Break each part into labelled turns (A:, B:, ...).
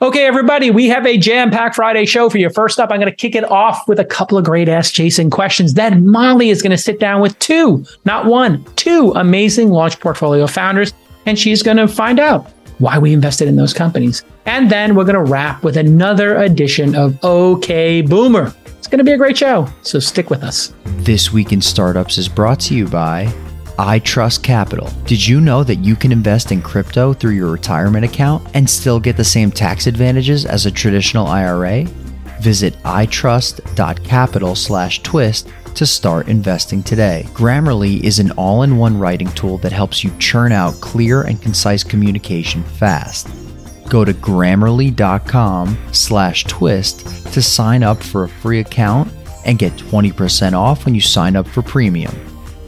A: Okay, everybody, we have a jam packed Friday show for you. First up, I'm going to kick it off with a couple of great Ask Jason questions. Then Molly is going to sit down with two, not one, two amazing launch portfolio founders, and she's going to find out why we invested in those companies. And then we're going to wrap with another edition of OK Boomer. It's going to be a great show, so stick with us.
B: This Week in Startups is brought to you by iTrust Capital. Did you know that you can invest in crypto through your retirement account and still get the same tax advantages as a traditional IRA? Visit itrust.capital slash twist to start investing today. Grammarly is an all in one writing tool that helps you churn out clear and concise communication fast. Go to grammarly.com slash twist to sign up for a free account and get 20% off when you sign up for premium.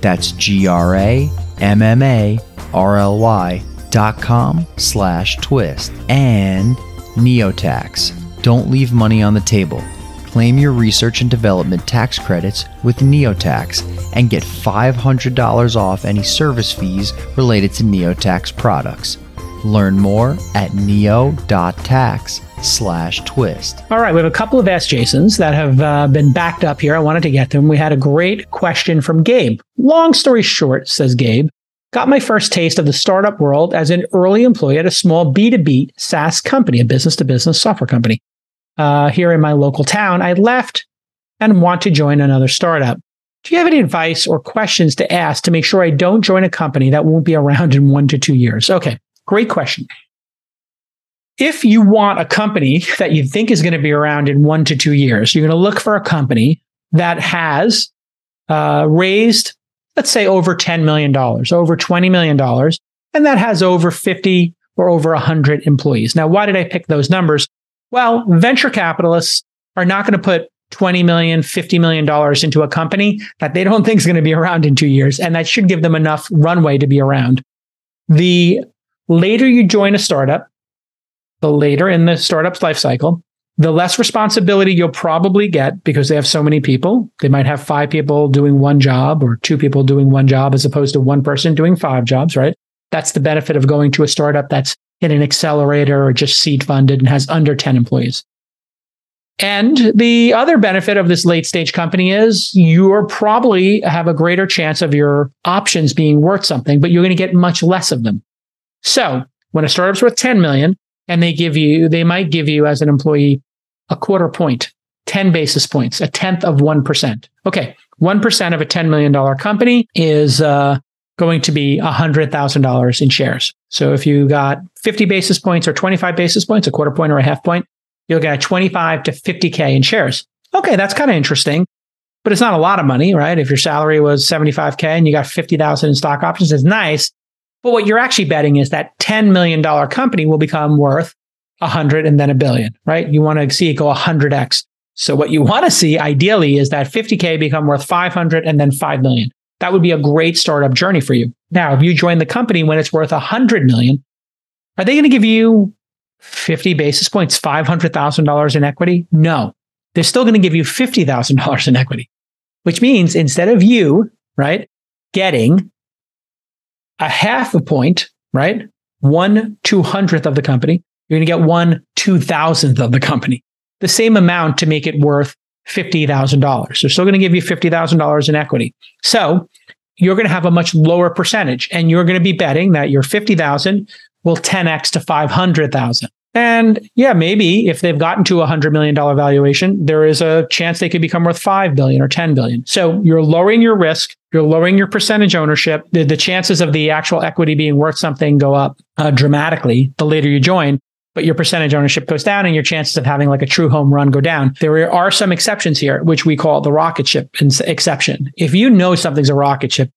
B: That's G R A M M A R L Y dot com slash twist. And Neotax. Don't leave money on the table. Claim your research and development tax credits with Neotax and get $500 off any service fees related to Neotax products. Learn more at neo.tax slash twist.
A: All right, we have a couple of Ask Jasons that have uh, been backed up here. I wanted to get them. We had a great question from Gabe. Long story short, says Gabe, got my first taste of the startup world as an early employee at a small B2B SaaS company, a business to business software company. Uh, here in my local town, I left and want to join another startup. Do you have any advice or questions to ask to make sure I don't join a company that won't be around in one to two years? Okay, great question if you want a company that you think is going to be around in one to two years, you're going to look for a company that has uh, raised, let's say, over $10 million, over $20 million, and that has over 50 or over 100 employees. Now, why did I pick those numbers? Well, venture capitalists are not going to put 20 million, 50 million dollars into a company that they don't think is going to be around in 2 years and that should give them enough runway to be around. The later you join a startup, the later in the startup's life cycle, the less responsibility you'll probably get because they have so many people. They might have five people doing one job or two people doing one job as opposed to one person doing five jobs, right? That's the benefit of going to a startup that's in an accelerator or just seed funded and has under 10 employees. And the other benefit of this late stage company is you're probably have a greater chance of your options being worth something, but you're going to get much less of them. So when a startup's worth 10 million, and they give you, they might give you as an employee a quarter point, 10 basis points, a tenth of 1%. Okay. 1% of a $10 million company is uh, going to be $100,000 in shares. So if you got 50 basis points or 25 basis points, a quarter point or a half point, you'll get 25 to 50K in shares. Okay. That's kind of interesting, but it's not a lot of money, right? If your salary was 75K and you got 50,000 in stock options, it's nice. But what you're actually betting is that $10 million company will become worth 100 and then a billion, right? You want to see it go 100x. So what you want to see ideally is that 50K become worth 500 and then 5 million. That would be a great startup journey for you. Now, if you join the company when it's worth 100 million, are they going to give you 50 basis points, $500,000 in equity? No. They're still going to give you $50,000 in equity, which means instead of you, right, getting a half a point, right? One two hundredth of the company. You're going to get one two thousandth of the company. The same amount to make it worth $50,000. They're still going to give you $50,000 in equity. So you're going to have a much lower percentage and you're going to be betting that your 50,000 will 10x to 500,000. And yeah, maybe if they've gotten to a hundred million dollar valuation, there is a chance they could become worth five billion or 10 billion. So you're lowering your risk. You're lowering your percentage ownership. The, the chances of the actual equity being worth something go up uh, dramatically the later you join, but your percentage ownership goes down and your chances of having like a true home run go down. There are some exceptions here, which we call the rocket ship exception. If you know something's a rocket ship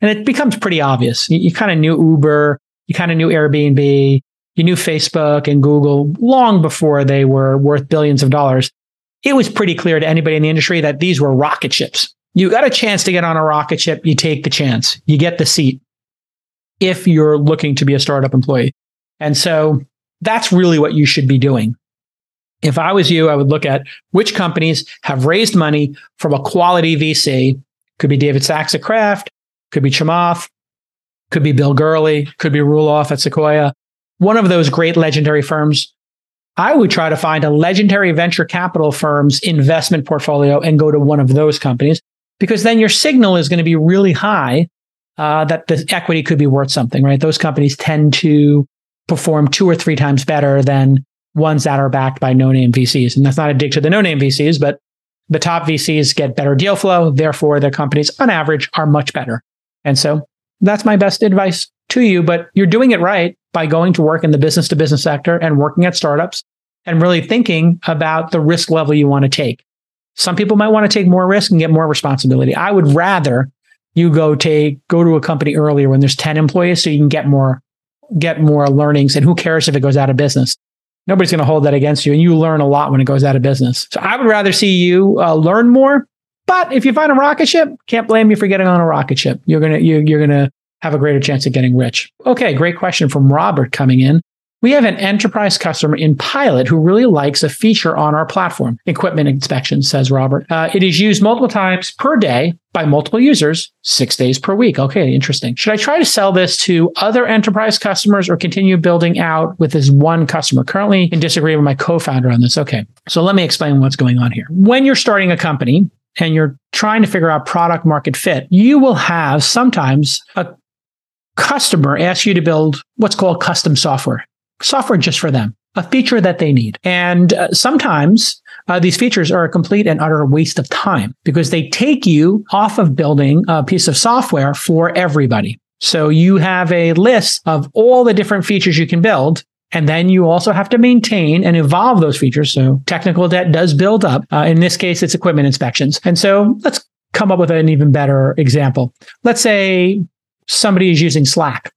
A: and it becomes pretty obvious, you, you kind of knew Uber, you kind of knew Airbnb, you knew Facebook and Google long before they were worth billions of dollars. It was pretty clear to anybody in the industry that these were rocket ships. You got a chance to get on a rocket ship, you take the chance, you get the seat if you're looking to be a startup employee. And so that's really what you should be doing. If I was you, I would look at which companies have raised money from a quality VC. Could be David Sacks at Craft, could be Chamath, could be Bill Gurley, could be Roelof at Sequoia one of those great legendary firms I would try to find a legendary venture capital firm's investment portfolio and go to one of those companies because then your signal is going to be really high uh, that the equity could be worth something, right? Those companies tend to perform two or three times better than ones that are backed by no name VCs. And that's not a dig to the no name VCs, but the top VCs get better deal flow. Therefore, their companies on average are much better. And so that's my best advice to you. But you're doing it right by going to work in the business to business sector and working at startups and really thinking about the risk level you want to take. Some people might want to take more risk and get more responsibility. I would rather you go take go to a company earlier when there's 10 employees so you can get more get more learnings and who cares if it goes out of business nobody's going to hold that against you and you learn a lot when it goes out of business so i would rather see you uh, learn more but if you find a rocket ship can't blame you for getting on a rocket ship you're going to you, you're going to have a greater chance of getting rich okay great question from robert coming in we have an enterprise customer in pilot who really likes a feature on our platform, equipment inspection, says Robert. Uh, it is used multiple times per day by multiple users, six days per week. Okay, interesting. Should I try to sell this to other enterprise customers or continue building out with this one customer? Currently in disagreement with my co founder on this. Okay, so let me explain what's going on here. When you're starting a company, and you're trying to figure out product market fit, you will have sometimes a customer asks you to build what's called custom software software just for them, a feature that they need. And uh, sometimes uh, these features are a complete and utter waste of time because they take you off of building a piece of software for everybody. So you have a list of all the different features you can build. And then you also have to maintain and evolve those features. So technical debt does build up. Uh, in this case, it's equipment inspections. And so let's come up with an even better example. Let's say somebody is using Slack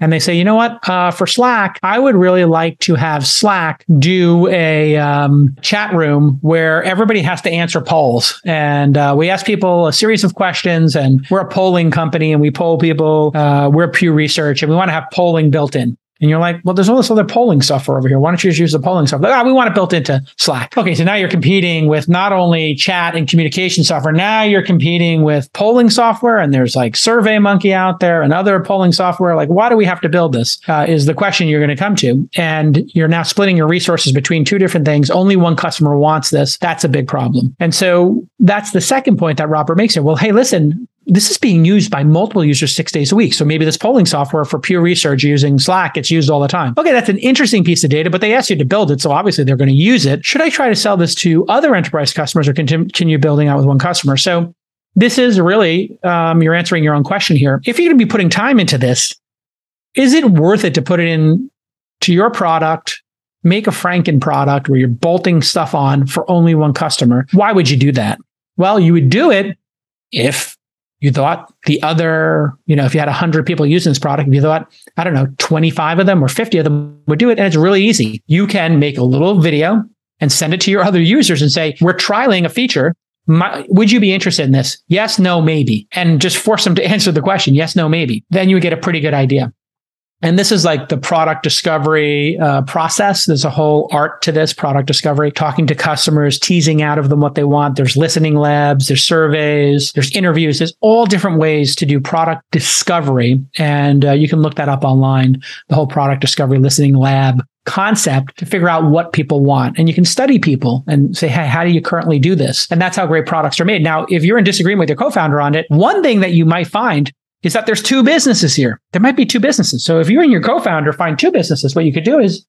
A: and they say, you know what, uh, for Slack, I would really like to have Slack do a um, chat room where everybody has to answer polls. And uh, we ask people a series of questions, and we're a polling company and we poll people. Uh, we're Pew Research, and we want to have polling built in. And you're like, well, there's all this other polling software over here. Why don't you just use the polling software? Like, oh, we want it built into Slack. Okay, so now you're competing with not only chat and communication software, now you're competing with polling software, and there's like Survey Monkey out there and other polling software. Like, why do we have to build this? Uh, is the question you're going to come to. And you're now splitting your resources between two different things. Only one customer wants this. That's a big problem. And so that's the second point that Robert makes here. Well, hey, listen, this is being used by multiple users six days a week. So maybe this polling software for Pew Research using Slack gets used all the time. Okay, that's an interesting piece of data, but they asked you to build it. So obviously they're going to use it. Should I try to sell this to other enterprise customers or continue building out with one customer? So this is really, um, you're answering your own question here. If you're going to be putting time into this, is it worth it to put it in to your product, make a Franken product where you're bolting stuff on for only one customer? Why would you do that? Well, you would do it if you thought the other, you know, if you had 100 people using this product, you thought, I don't know, 25 of them or 50 of them would do it. And it's really easy. You can make a little video and send it to your other users and say, we're trialing a feature. My, would you be interested in this? Yes, no, maybe. And just force them to answer the question. Yes, no, maybe. Then you would get a pretty good idea. And this is like the product discovery uh, process. There's a whole art to this product discovery, talking to customers, teasing out of them what they want. There's listening labs, there's surveys, there's interviews. There's all different ways to do product discovery. And uh, you can look that up online, the whole product discovery listening lab concept to figure out what people want. And you can study people and say, hey, how do you currently do this? And that's how great products are made. Now, if you're in disagreement with your co founder on it, one thing that you might find is that there's two businesses here. There might be two businesses. So if you and your co-founder find two businesses, what you could do is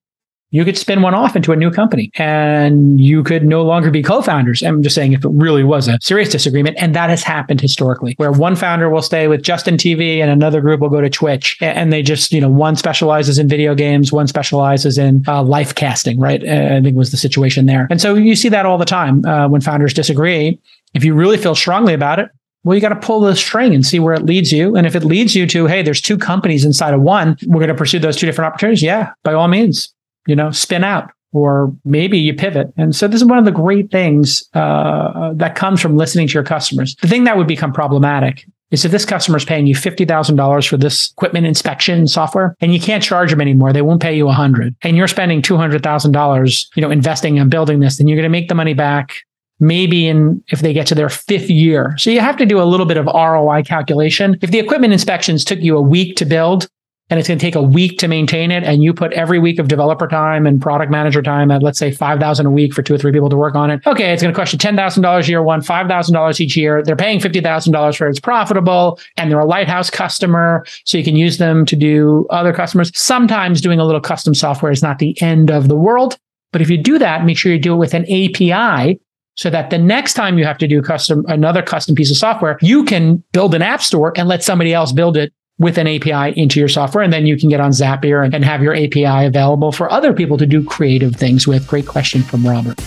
A: you could spin one off into a new company and you could no longer be co-founders. I'm just saying if it really was a serious disagreement. And that has happened historically where one founder will stay with Justin TV and another group will go to Twitch and they just, you know, one specializes in video games, one specializes in uh, life casting, right? I think was the situation there. And so you see that all the time uh, when founders disagree. If you really feel strongly about it, well, you got to pull the string and see where it leads you. And if it leads you to, hey, there's two companies inside of one, we're going to pursue those two different opportunities. Yeah, by all means, you know, spin out or maybe you pivot. And so this is one of the great things uh, that comes from listening to your customers. The thing that would become problematic is if this customer is paying you $50,000 for this equipment inspection software and you can't charge them anymore, they won't pay you 100 and you're spending $200,000, you know, investing and building this, then you're going to make the money back maybe in if they get to their fifth year. So you have to do a little bit of ROI calculation. If the equipment inspections took you a week to build, and it's going to take a week to maintain it and you put every week of developer time and product manager time at let's say 5000 a week for two or three people to work on it okay it's going to cost you $10000 year one $5000 each year they're paying $50000 for it. it's profitable and they're a lighthouse customer so you can use them to do other customers sometimes doing a little custom software is not the end of the world but if you do that make sure you do it with an api so that the next time you have to do custom another custom piece of software you can build an app store and let somebody else build it with an API into your software. And then you can get on Zapier and, and have your API available for other people to do creative things with. Great question from Robert.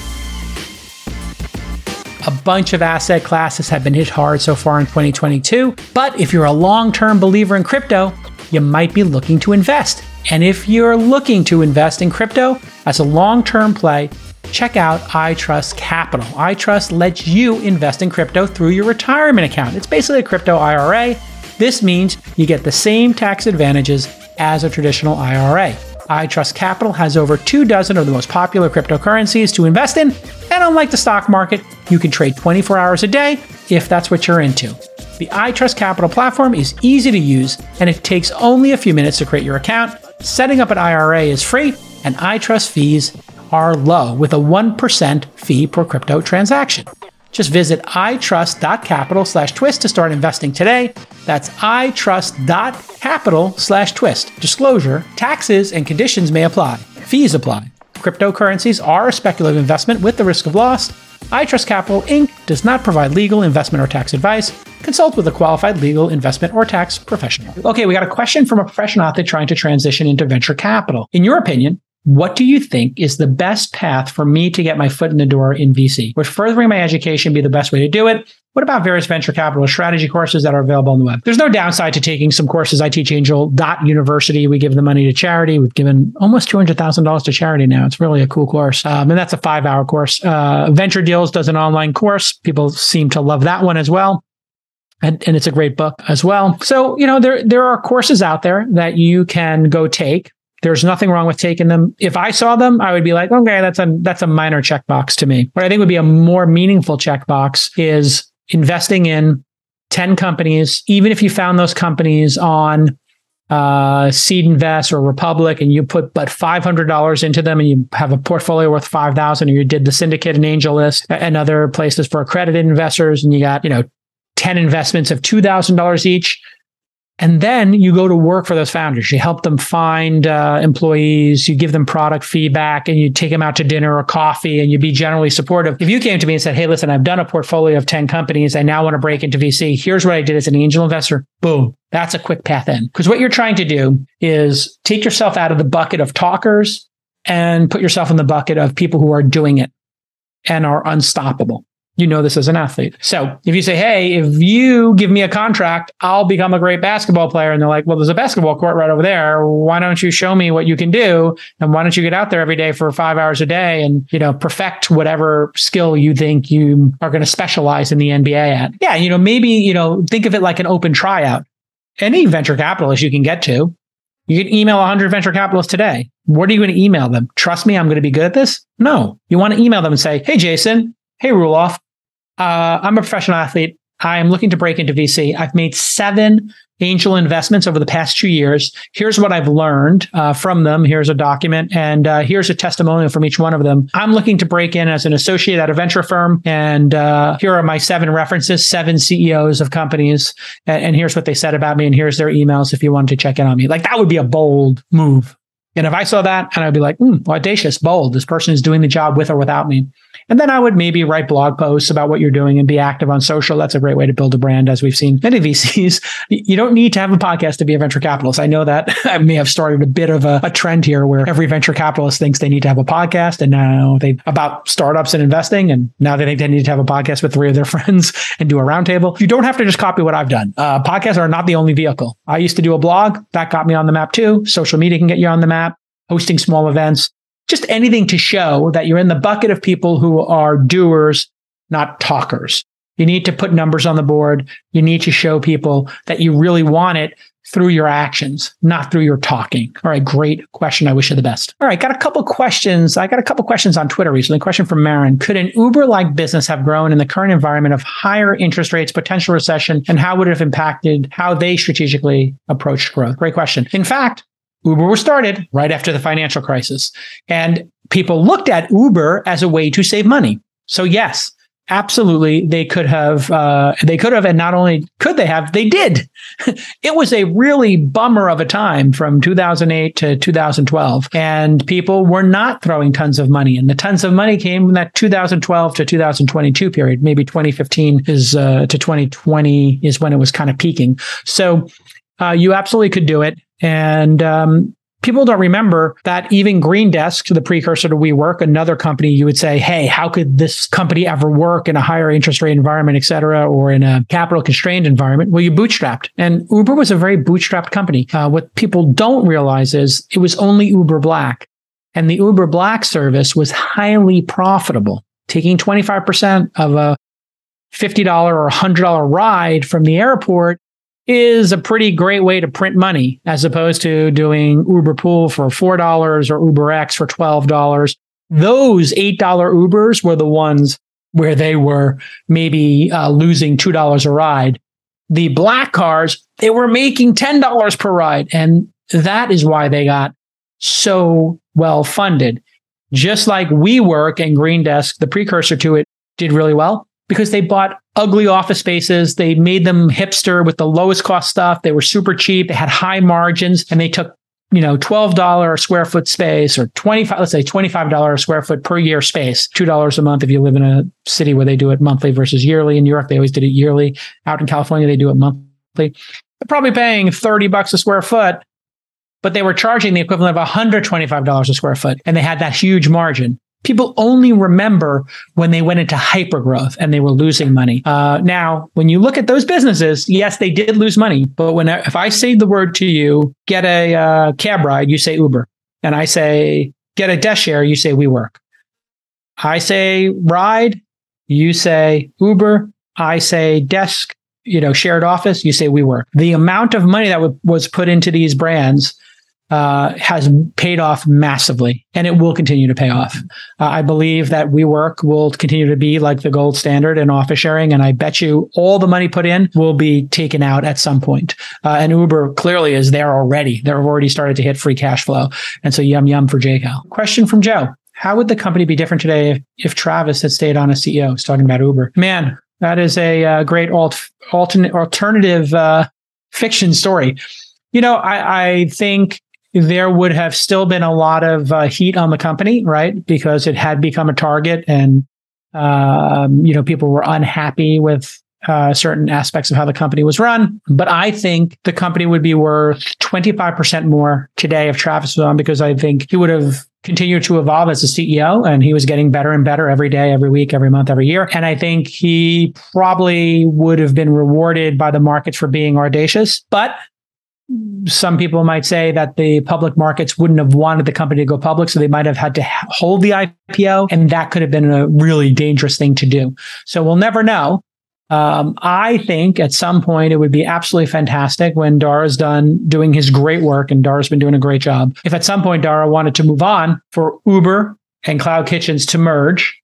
A: A bunch of asset classes have been hit hard so far in 2022. But if you're a long term believer in crypto, you might be looking to invest. And if you're looking to invest in crypto as a long term play, check out iTrust Capital. iTrust lets you invest in crypto through your retirement account. It's basically a crypto IRA this means you get the same tax advantages as a traditional IRA. iTrust Capital has over two dozen of the most popular cryptocurrencies to invest in, and unlike the stock market, you can trade 24 hours a day if that's what you're into. The iTrust Capital platform is easy to use, and it takes only a few minutes to create your account. Setting up an IRA is free, and iTrust fees are low, with a 1% fee per crypto transaction. Just visit itrust.capital slash twist to start investing today. That's itrust.capital slash twist. Disclosure, taxes, and conditions may apply. Fees apply. Cryptocurrencies are a speculative investment with the risk of loss. iTrust Capital Inc. does not provide legal, investment, or tax advice. Consult with a qualified legal, investment, or tax professional. Okay, we got a question from a professional athlete trying to transition into venture capital. In your opinion, what do you think is the best path for me to get my foot in the door in VC? Would furthering my education be the best way to do it? What about various venture capital strategy courses that are available on the web? There's no downside to taking some courses. I teach Angel University. We give the money to charity. We've given almost $200,000 to charity now. It's really a cool course. Um, and that's a five hour course. Uh, venture Deals does an online course. People seem to love that one as well. And, and it's a great book as well. So, you know, there, there are courses out there that you can go take. There's nothing wrong with taking them. If I saw them, I would be like, okay, that's a that's a minor checkbox to me. What I think would be a more meaningful checkbox is investing in 10 companies, even if you found those companies on uh, Seed Invest or Republic, and you put but five hundred dollars into them, and you have a portfolio worth five thousand, or you did the syndicate and AngelList and other places for accredited investors, and you got you know ten investments of two thousand dollars each. And then you go to work for those founders. You help them find uh, employees, you give them product feedback, and you take them out to dinner or coffee, and you be generally supportive. If you came to me and said, Hey, listen, I've done a portfolio of 10 companies. I now want to break into VC. Here's what I did as an angel investor. Boom. That's a quick path in. Because what you're trying to do is take yourself out of the bucket of talkers and put yourself in the bucket of people who are doing it and are unstoppable you know this as an athlete. So if you say, Hey, if you give me a contract, I'll become a great basketball player. And they're like, Well, there's a basketball court right over there. Why don't you show me what you can do? And why don't you get out there every day for five hours a day and, you know, perfect whatever skill you think you are going to specialize in the NBA at? Yeah. You know, maybe, you know, think of it like an open tryout. Any venture capitalist you can get to, you can email 100 venture capitalists today. What are you going to email them? Trust me, I'm going to be good at this? No. You want to email them and say, Hey, Jason. Hey, Roelof uh, I'm a professional athlete. I am looking to break into VC. I've made seven angel investments over the past two years. Here's what I've learned uh, from them. Here's a document, and uh, here's a testimonial from each one of them. I'm looking to break in as an associate at a venture firm, and uh, here are my seven references, seven CEOs of companies, and, and here's what they said about me, and here's their emails if you wanted to check in on me. Like that would be a bold move. And if I saw that, and I'd be like, mm, audacious, bold. This person is doing the job with or without me. And then I would maybe write blog posts about what you're doing and be active on social. That's a great way to build a brand, as we've seen many VCs. You don't need to have a podcast to be a venture capitalist. I know that I may have started a bit of a, a trend here where every venture capitalist thinks they need to have a podcast and now they about startups and investing. And now they think they need to have a podcast with three of their friends and do a roundtable. You don't have to just copy what I've done. Uh, podcasts are not the only vehicle. I used to do a blog that got me on the map too. Social media can get you on the map hosting small events just anything to show that you're in the bucket of people who are doers, not talkers. You need to put numbers on the board. You need to show people that you really want it through your actions, not through your talking. All right, great question. I wish you the best. All right, got a couple questions. I got a couple questions on Twitter recently. Question from Marin. Could an Uber-like business have grown in the current environment of higher interest rates, potential recession, and how would it have impacted how they strategically approached growth? Great question. In fact, Uber was started right after the financial crisis, and people looked at Uber as a way to save money. So yes, absolutely they could have uh, they could have and not only could they have they did. It was a really bummer of a time from 2008 to 2012 and people were not throwing tons of money and the tons of money came in that 2012 to 2022 period. Maybe 2015 is uh, to 2020 is when it was kind of peaking. So uh, you absolutely could do it and um, people don't remember that even Green Desk, the precursor to WeWork, another company, you would say, hey, how could this company ever work in a higher interest rate environment, et cetera, or in a capital constrained environment? Well, you bootstrapped. And Uber was a very bootstrapped company. Uh, what people don't realize is it was only Uber Black. And the Uber Black service was highly profitable, taking 25% of a $50 or $100 ride from the airport is a pretty great way to print money as opposed to doing Uber Pool for $4 or Uber X for $12. Those $8 Ubers were the ones where they were maybe uh, losing $2 a ride. The black cars, they were making $10 per ride. And that is why they got so well funded. Just like WeWork and Green Desk, the precursor to it, did really well because they bought ugly office spaces. They made them hipster with the lowest cost stuff. They were super cheap. They had high margins and they took, you know, $12 a square foot space or 25, let's say $25 a square foot per year space, $2 a month if you live in a city where they do it monthly versus yearly. In New York, they always did it yearly. Out in California, they do it monthly. They're probably paying 30 bucks a square foot, but they were charging the equivalent of $125 a square foot and they had that huge margin people only remember when they went into hypergrowth and they were losing money. Uh, now, when you look at those businesses, yes, they did lose money. But when if I say the word to you, get a uh, cab ride, you say Uber, and I say get a desk share, you say WeWork. I say ride, you say Uber. I say desk, you know, shared office, you say WeWork. The amount of money that w- was put into these brands uh, has paid off massively and it will continue to pay off. Uh, I believe that WeWork will continue to be like the gold standard in office sharing. And I bet you all the money put in will be taken out at some point. Uh, and Uber clearly is there already. They're already started to hit free cash flow. And so yum, yum for JCal. Question from Joe. How would the company be different today if, if Travis had stayed on as CEO? He's talking about Uber. Man, that is a uh, great alt, alternate, alternative uh, fiction story. You know, I, I think there would have still been a lot of uh, heat on the company, right? Because it had become a target and, um, you know, people were unhappy with uh, certain aspects of how the company was run. But I think the company would be worth 25% more today if Travis was on because I think he would have continued to evolve as a CEO and he was getting better and better every day, every week, every month, every year. And I think he probably would have been rewarded by the markets for being audacious. But some people might say that the public markets wouldn't have wanted the company to go public, so they might have had to hold the IPO, and that could have been a really dangerous thing to do. So we'll never know. Um, I think at some point it would be absolutely fantastic when Dara's done doing his great work, and Dara's been doing a great job. If at some point Dara wanted to move on for Uber and Cloud Kitchens to merge,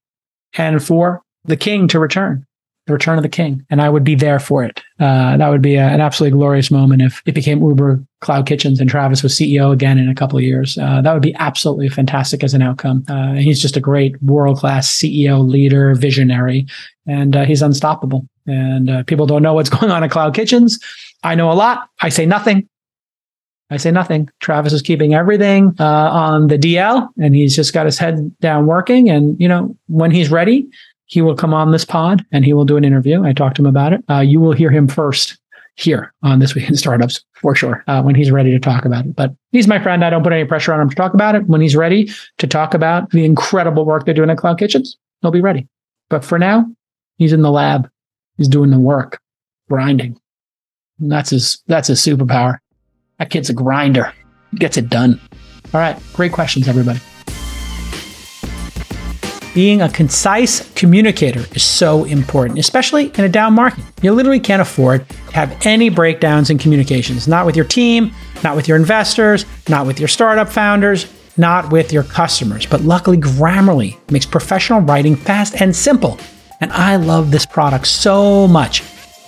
A: and for the King to return the return of the king and i would be there for it. Uh, that would be a, an absolutely glorious moment if it became uber cloud kitchens and travis was ceo again in a couple of years. Uh, that would be absolutely fantastic as an outcome. Uh, he's just a great world-class ceo leader visionary and uh, he's unstoppable. And uh, people don't know what's going on at cloud kitchens. I know a lot. I say nothing. I say nothing. Travis is keeping everything uh, on the DL, and he's just got his head down working. And you know, when he's ready, he will come on this pod and he will do an interview. I talked to him about it. Uh, you will hear him first here on This Week in Startups for sure uh, when he's ready to talk about it. But he's my friend. I don't put any pressure on him to talk about it. When he's ready to talk about the incredible work they're doing at Cloud Kitchens, he'll be ready. But for now, he's in the lab. He's doing the work, grinding. And that's his that's his superpower. That kid's a grinder. Gets it done. All right. Great questions, everybody. Being a concise communicator is so important, especially in a down market. You literally can't afford to have any breakdowns in communications, not with your team, not with your investors, not with your startup founders, not with your customers. But luckily, Grammarly makes professional writing fast and simple. And I love this product so much.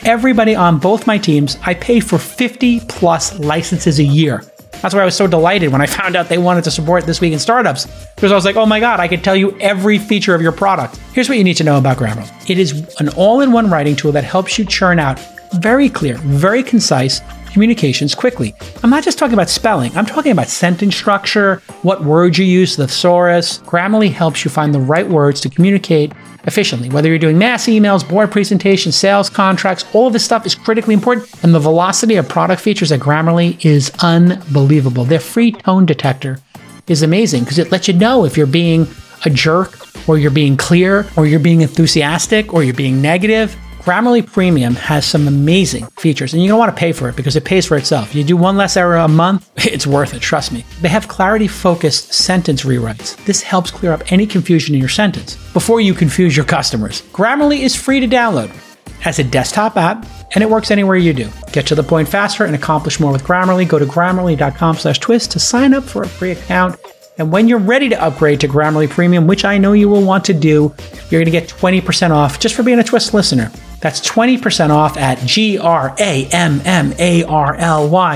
A: Everybody on both my teams, I pay for 50 plus licenses a year. That's why I was so delighted when I found out they wanted to support This Week in Startups. Because I was like, oh my God, I could tell you every feature of your product. Here's what you need to know about Grammarly it is an all in one writing tool that helps you churn out very clear, very concise communications quickly. I'm not just talking about spelling, I'm talking about sentence structure, what words you use, the thesaurus. Grammarly helps you find the right words to communicate efficiently. Whether you're doing mass emails, board presentations, sales contracts, all of this stuff is critically important. And the velocity of product features at Grammarly is unbelievable. Their free tone detector is amazing because it lets you know if you're being a jerk or you're being clear or you're being enthusiastic or you're being negative. Grammarly Premium has some amazing features, and you don't want to pay for it because it pays for itself. You do one less error a month, it's worth it, trust me. They have clarity focused sentence rewrites. This helps clear up any confusion in your sentence before you confuse your customers. Grammarly is free to download as a desktop app, and it works anywhere you do. Get to the point faster and accomplish more with Grammarly. Go to grammarly.com slash twist to sign up for a free account. And when you're ready to upgrade to Grammarly Premium, which I know you will want to do, you're going to get 20% off just for being a Twist listener. That's 20% off at G-R-A-M-M-A-R-L-Y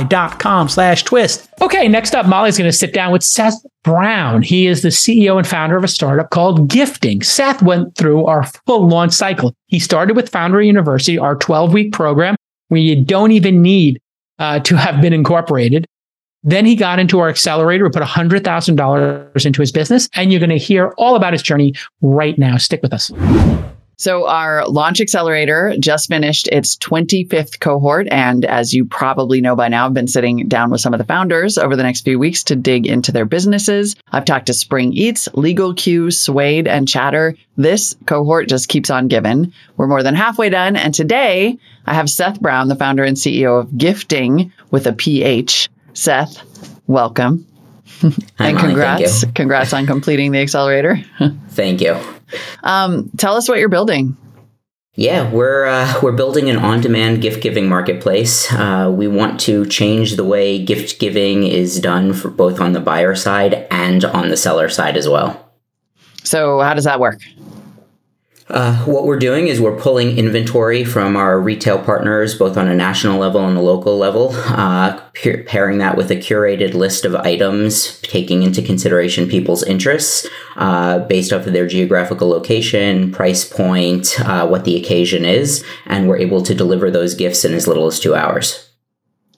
A: dot com slash twist. Okay, next up, Molly's going to sit down with Seth Brown. He is the CEO and founder of a startup called Giphting. Seth went through our full launch cycle. He started with Founder University, our 12-week program where you don't even need uh, to have been incorporated. Then he got into our accelerator, we put $100,000 into his business, and you're going to hear all about his journey right now. Stick with us.
C: So, our Launch Accelerator just finished its 25th cohort. And as you probably know by now, I've been sitting down with some of the founders over the next few weeks to dig into their businesses. I've talked to Spring Eats, Legal Q, Suede, and Chatter. This cohort just keeps on giving. We're more than halfway done. And today, I have Seth Brown, the founder and CEO of Giphting with a PH. Seth, welcome. And congrats. Congrats on completing the accelerator.
D: Thank you.
C: Um, tell us what you're building.
D: Yeah, we're uh, we're building an on-demand gift giving marketplace. Uh, we want to change the way gift giving is done for both on the buyer side and on the seller side as well.
C: So, how does that work?
D: Uh, what we're doing is we're pulling inventory from our retail partners, both on a national level and a local level, uh, pairing that with a curated list of items, taking into consideration people's interests uh, based off of their geographical location, price point, uh, what the occasion is, and we're able to deliver those gifts in as little as two hours.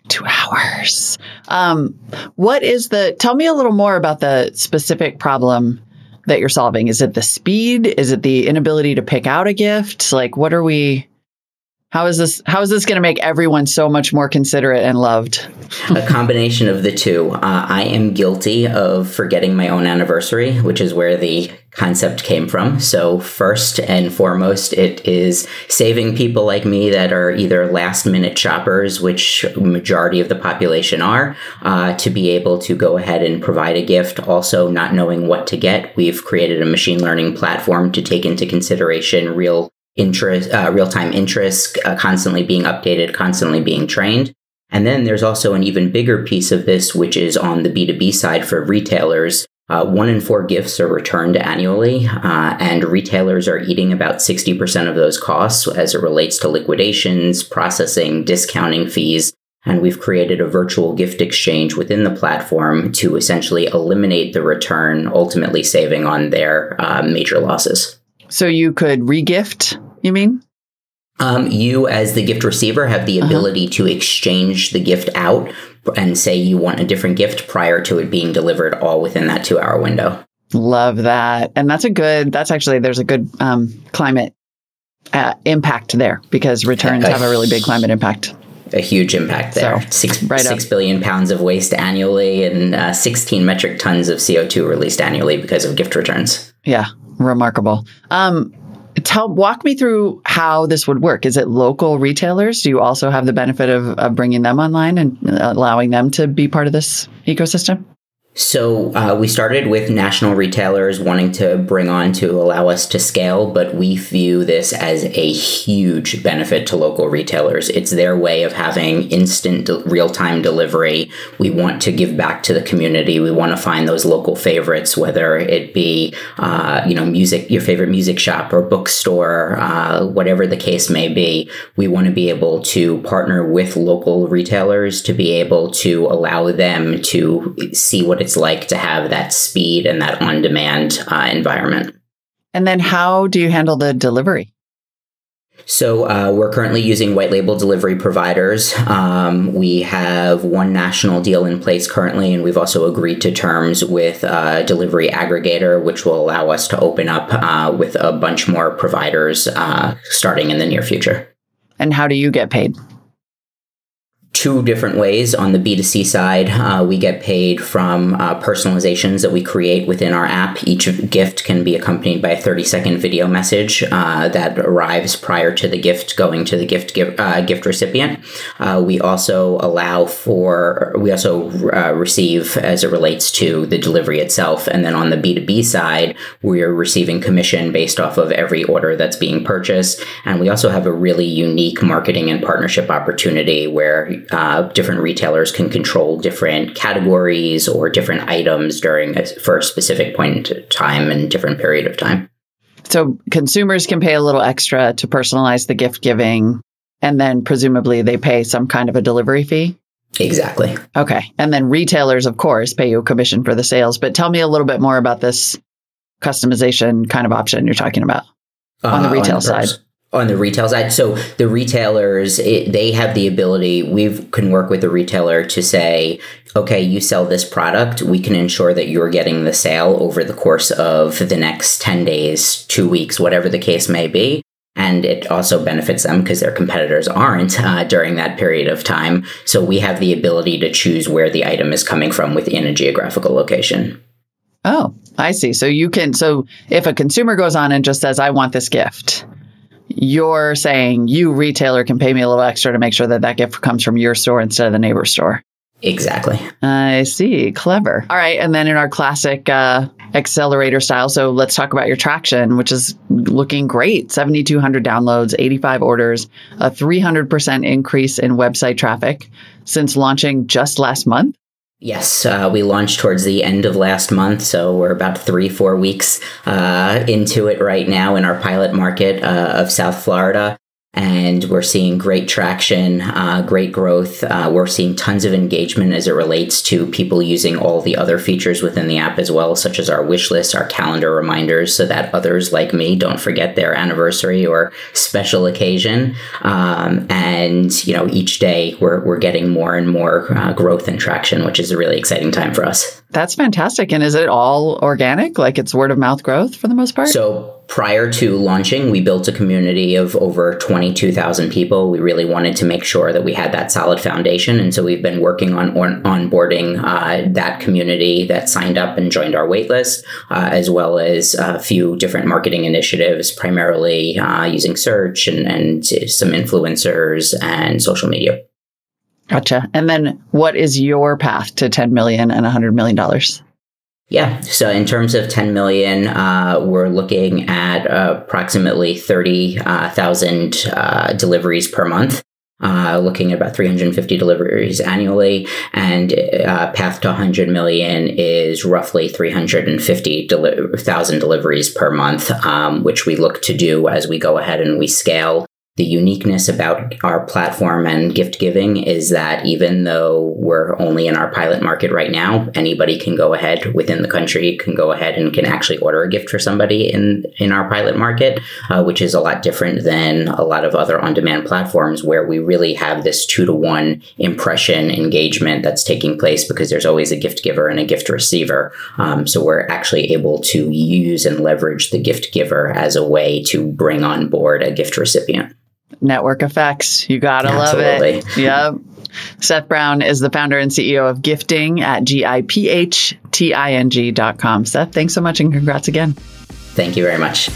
C: Two hours. Um, what is the? Tell me a little more about the specific problem that you're solving? Is it the speed? Is it the inability to pick out a gift? Like, what are we? How is this? How is this going to make everyone so much more considerate and loved?
D: a combination of the two. Uh, I am guilty of forgetting my own anniversary, which is where the concept came from. So, first and foremost, it is saving people like me that are either last minute shoppers, which majority of the population are, uh, to be able to go ahead and provide a gift. Also, not knowing what to get, we've created a machine learning platform to take into consideration real interest, uh, real time interest, uh, constantly being updated, constantly being trained. And then there's also an even bigger piece of this, which is on the B2B side for retailers. Uh, one in four gifts are returned annually, uh, and retailers are eating about 60% of those costs as it relates to liquidations, processing, discounting fees. And we've created a virtual gift exchange within the platform to essentially eliminate the return, ultimately saving on their uh, major losses.
C: So you could regift, you mean?
D: Um, you, as the gift receiver, have the ability uh-huh. to exchange the gift out and say you want a different gift prior to it being delivered, all within that two hour window.
C: Love that. And that's a good, that's actually, there's a good um, climate uh, impact there because returns have a really big climate impact.
D: A huge impact there. So, six, right six billion pounds of waste annually and uh, 16 metric tons of CO2 released annually because of gift returns.
C: Yeah, remarkable. Um, tell walk me through how this would work. Is it local retailers? Do you also have the benefit of, of bringing them online and allowing them to be part of this ecosystem
D: So uh, we started with national retailers wanting to bring on to allow us to scale, but we view this as a huge benefit to local retailers. It's their way of having instant de- real-time delivery. We want to give back to the community. We want to find those local favorites, whether it be uh, you know music, your favorite music shop or bookstore, uh, whatever the case may be. We want to be able to partner with local retailers to be able to allow them to see what it's like to have that speed and that on demand uh, environment.
C: And then how do you handle the delivery?
D: So uh, we're currently using white label delivery providers. Um, we have one national deal in place currently, and we've also agreed to terms with a delivery aggregator, which will allow us to open up uh, with a bunch more providers uh, starting in the near future.
C: And how do you get paid?
D: Two different ways. On the B2C side, uh, we get paid from uh, personalizations that we create within our app. Each gift can be accompanied by a 30 second video message uh, that arrives prior to the gift going to the gift uh, gift recipient. Uh, we also allow for, we also uh, receive as it relates to the delivery itself. And then on the B2B side, we're receiving commission based off of every order that's being purchased. And we also have a really unique marketing and partnership opportunity where uh, different retailers can control different categories or different items during a, for a specific point in time and different period of time.
C: So consumers can pay a little extra to personalize the gift giving, and then presumably they pay some kind of a delivery fee.
D: Exactly.
C: Okay. And then retailers, of course, pay you a commission for the sales. But tell me a little bit more about this customization kind of option you're talking about on the uh, retail on the side
D: on the retail side. So the retailers it, they have the ability we can work with the retailer to say okay you sell this product we can ensure that you're getting the sale over the course of the next 10 days 2 weeks whatever the case may be. And it also benefits them because their competitors aren't uh, during that period of time. So we have the ability to choose where the item is coming from within a geographical location.
C: Oh i see. So you can so if a consumer goes on and just says i want this gift you're saying you retailer can pay me a little extra to make sure that that gift comes from your store instead of the neighbor store.
D: Exactly.
C: I see. Clever. All right. And then in our classic uh, accelerator style, so let's talk about your traction, which is looking great 7,200 downloads, 85 orders, a 300% increase in website traffic since launching just last month.
D: Yes, uh, we launched towards the end of last month, so we're about three, four weeks uh, into it right now in our pilot market uh, of South Florida and we're seeing great traction, uh, great growth. Uh, we're seeing tons of engagement as it relates to people using all the other features within the app as well, such as our wish list, our calendar reminders, so that others like me don't forget their anniversary or special occasion. Um, and you know, each day we're we're getting more and more uh, growth and traction, which is a really exciting time for us.
C: That's fantastic. And is it all organic? Like it's word of mouth growth for the most part?
D: So prior to launching, we built a community of over 22,000 people. We really wanted to make sure that we had that solid foundation. And so we've been working on, on onboarding uh, that community that signed up and joined our waitlist, uh, as well as a few different marketing initiatives, primarily uh, using search and, and some influencers and social media.
C: Gotcha. And then what is your path to 10 million and 100 million dollars?
D: Yeah. So in terms of 10 million, uh, we're looking at uh, approximately 30,000 uh, uh, deliveries per month. Uh, looking at about 350 deliveries annually, and uh, path to 100 million is roughly 350,000 deli- deliveries per month, um, which we look to do as we go ahead and we scale the uniqueness about our platform and gift giving is that even though we're only in our pilot market right now, anybody can go ahead within the country can go ahead and can actually order a gift for somebody in in our pilot market, uh, which is a lot different than a lot of other on-demand platforms where we really have this two to one impression engagement that's taking place because there's always a gift giver and a gift receiver. Um, so we're actually able to use and leverage the gift giver as a way to bring on board a gift recipient
C: network effects. You gotta Absolutely. love it. Yep. Seth Brown is the founder and CEO of Giphting at G-I-P-H-T-I-N-G dot com. Seth, thanks so much and congrats again.
D: Thank you very much.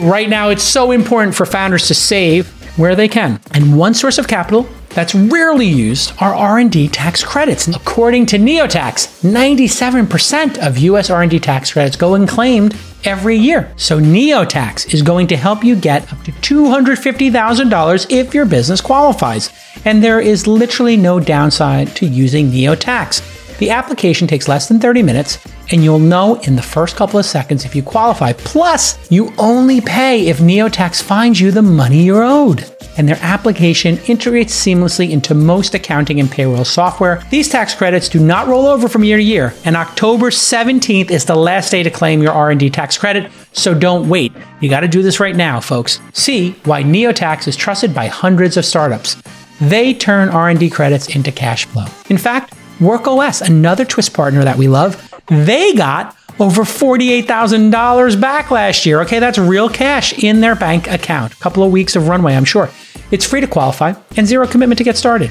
A: Right now, it's so important for founders to save where they can. And one source of capital that's rarely used are R&D tax credits. According to NeoTax, 97% of US R&D tax credits go unclaimed every year. So NeoTax is going to help you get up to $250,000 if your business qualifies. And there is literally no downside to using NeoTax. The application takes less than 30 minutes, and you'll know in the first couple of seconds if you qualify. Plus, you only pay if NeoTax finds you the money you're owed. And their application integrates seamlessly into most accounting and payroll software. These tax credits do not roll over from year to year, and October 17th is the last day to claim your R&D tax credit, so don't wait. You got to do this right now, folks. See why NeoTax is trusted by hundreds of startups. They turn R&D credits into cash flow. In fact, WorkOS, another Twist partner that we love, they got over $48,000 back last year. Okay, that's real cash in their bank account. A couple of weeks of runway, I'm sure. It's free to qualify and zero commitment to get started.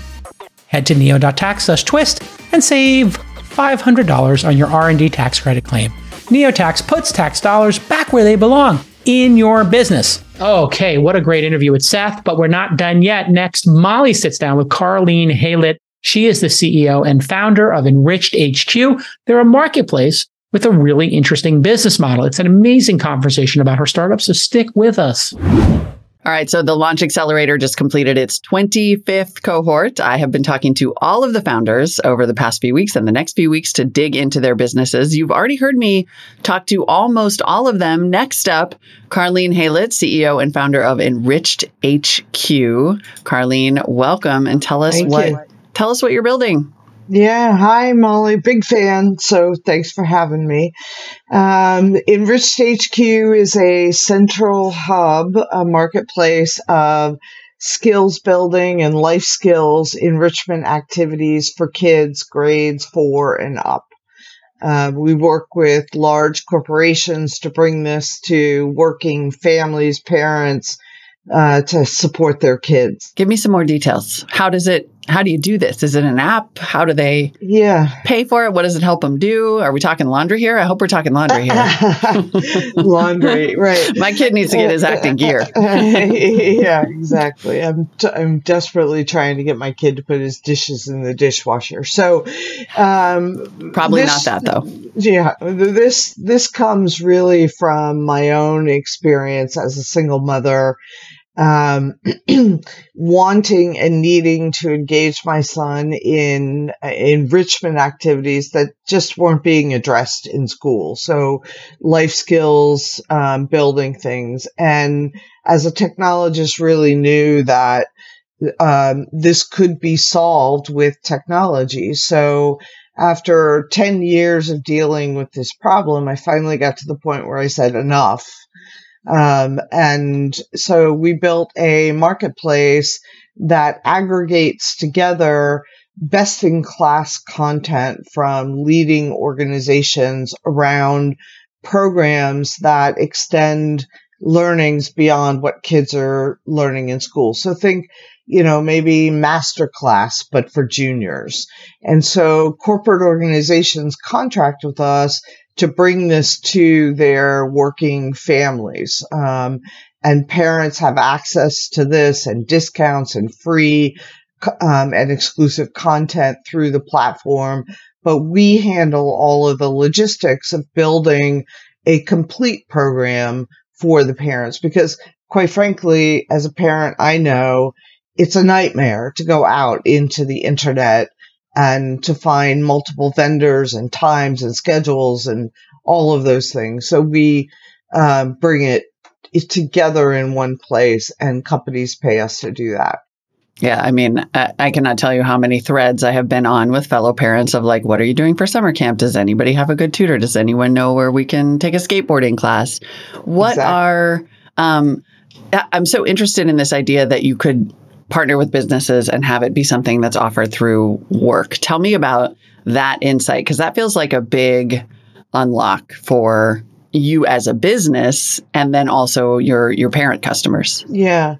A: Head to neo.tax twist and save $500 on your R&D tax credit claim. NeoTax puts tax dollars back where they belong in your business. Okay, what a great interview with Seth, but we're not done yet. Next, Molly sits down with Carleen Haylett, she is the CEO and founder of Enriched HQ. They're a marketplace with a really interesting business model. It's an amazing conversation about her startup, so stick with us.
C: All right, so the Launch Accelerator just completed its 25th cohort. I have been talking to all of the founders over the past few weeks and the next few weeks to dig into their businesses. You've already heard me talk to almost all of them. Next up, Carleen Haylett, CEO and founder of Enriched HQ. Carleen, welcome and tell us
E: Thank
C: what
E: you.
C: Tell us what you're building.
E: Yeah, hi Molly, big fan. So thanks for having me. Um, Enriched HQ is a central hub, a marketplace of skills building and life skills enrichment activities for kids grades four and up. Uh, we work with large corporations to bring this to working families, parents, uh, to support their kids.
C: Give me some more details. How does it how do you do this? Is it an app? How do they
E: Yeah.
C: pay for it? What does it help them do? Are we talking laundry here? I hope we're talking laundry here.
E: Laundry, right.
C: My kid needs to get his acting gear.
E: yeah, exactly. I'm t- I'm desperately trying to get my kid to put his dishes in the dishwasher. So, um,
C: Probably
E: this-
C: not that though.
E: Yeah, this this comes really from my own experience as a single mother, um, wanting and needing to engage my son in uh, enrichment activities that just weren't being addressed in school. So, life skills, um, building things, and as a technologist, really knew that um, this could be solved with technology. So after 10 years of dealing with this problem, I finally got to the point where I said enough. Um, and so we built a marketplace that aggregates together best in class content from leading organizations around programs that extend learnings beyond what kids are learning in school. So think, you know, maybe master class, but for juniors. And so corporate organizations contract with us to bring this to their working families. Um, and parents have access to this and discounts and free um, and exclusive content through the platform. But we handle all of the logistics of building a complete program for the parents because quite frankly, as a parent, I know it's a nightmare to go out into the internet and to find multiple vendors and times and schedules and all of those things. So we um, bring it, it together in one place and companies pay us to do that.
C: Yeah, I mean, I, I cannot tell you how many threads I have been on with fellow parents of like, what are you doing for summer camp? Does anybody have a good tutor? Does anyone know where we can take a skateboarding class? What
E: Exactly.
C: are, um, I'm so interested in this idea that you could partner with businesses and have it be something that's offered through work. Tell me about that insight because that feels like a big unlock for you as a business and then also your your parent customers.
E: Yeah.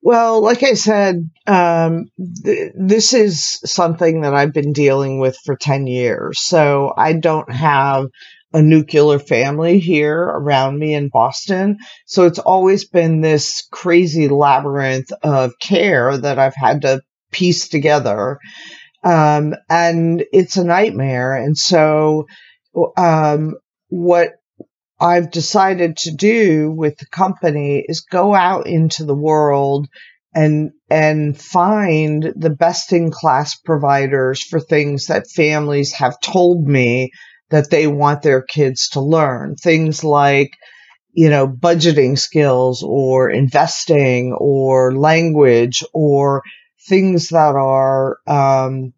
E: Well, like I said, um, th- this is something that I've been dealing with for 10 years. So I don't have a nuclear family here around me in Boston. So it's always been this crazy labyrinth of care that I've had to piece together. Um, and it's a nightmare. And so, um, what I've decided to do with the company is go out into the world and and find the best in class providers for things that families have told me that they want their kids to learn things like you know budgeting skills or investing or language or things that are um,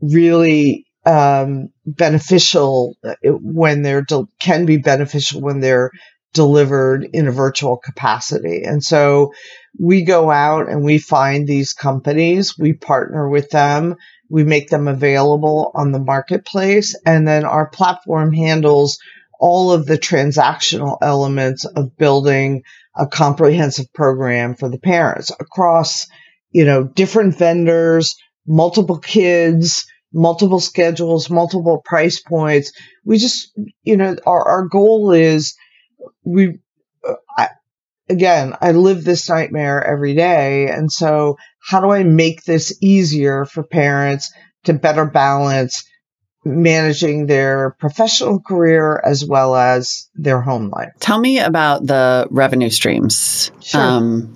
E: really um, beneficial uh, when they're de- can be beneficial when they're delivered in a virtual capacity. And so we go out and we find these companies, we partner with them, we make them available on the marketplace, and then our platform handles all of the transactional elements of building a comprehensive program for the parents across, you know, different vendors, multiple kids, multiple schedules, multiple price points. We just, you know, our, our goal is we, uh, I, again, I live this nightmare every day. And so how do I make this easier for parents to better balance managing their professional career as well as their home life?
C: Tell me about the revenue streams.
E: Sure. Um,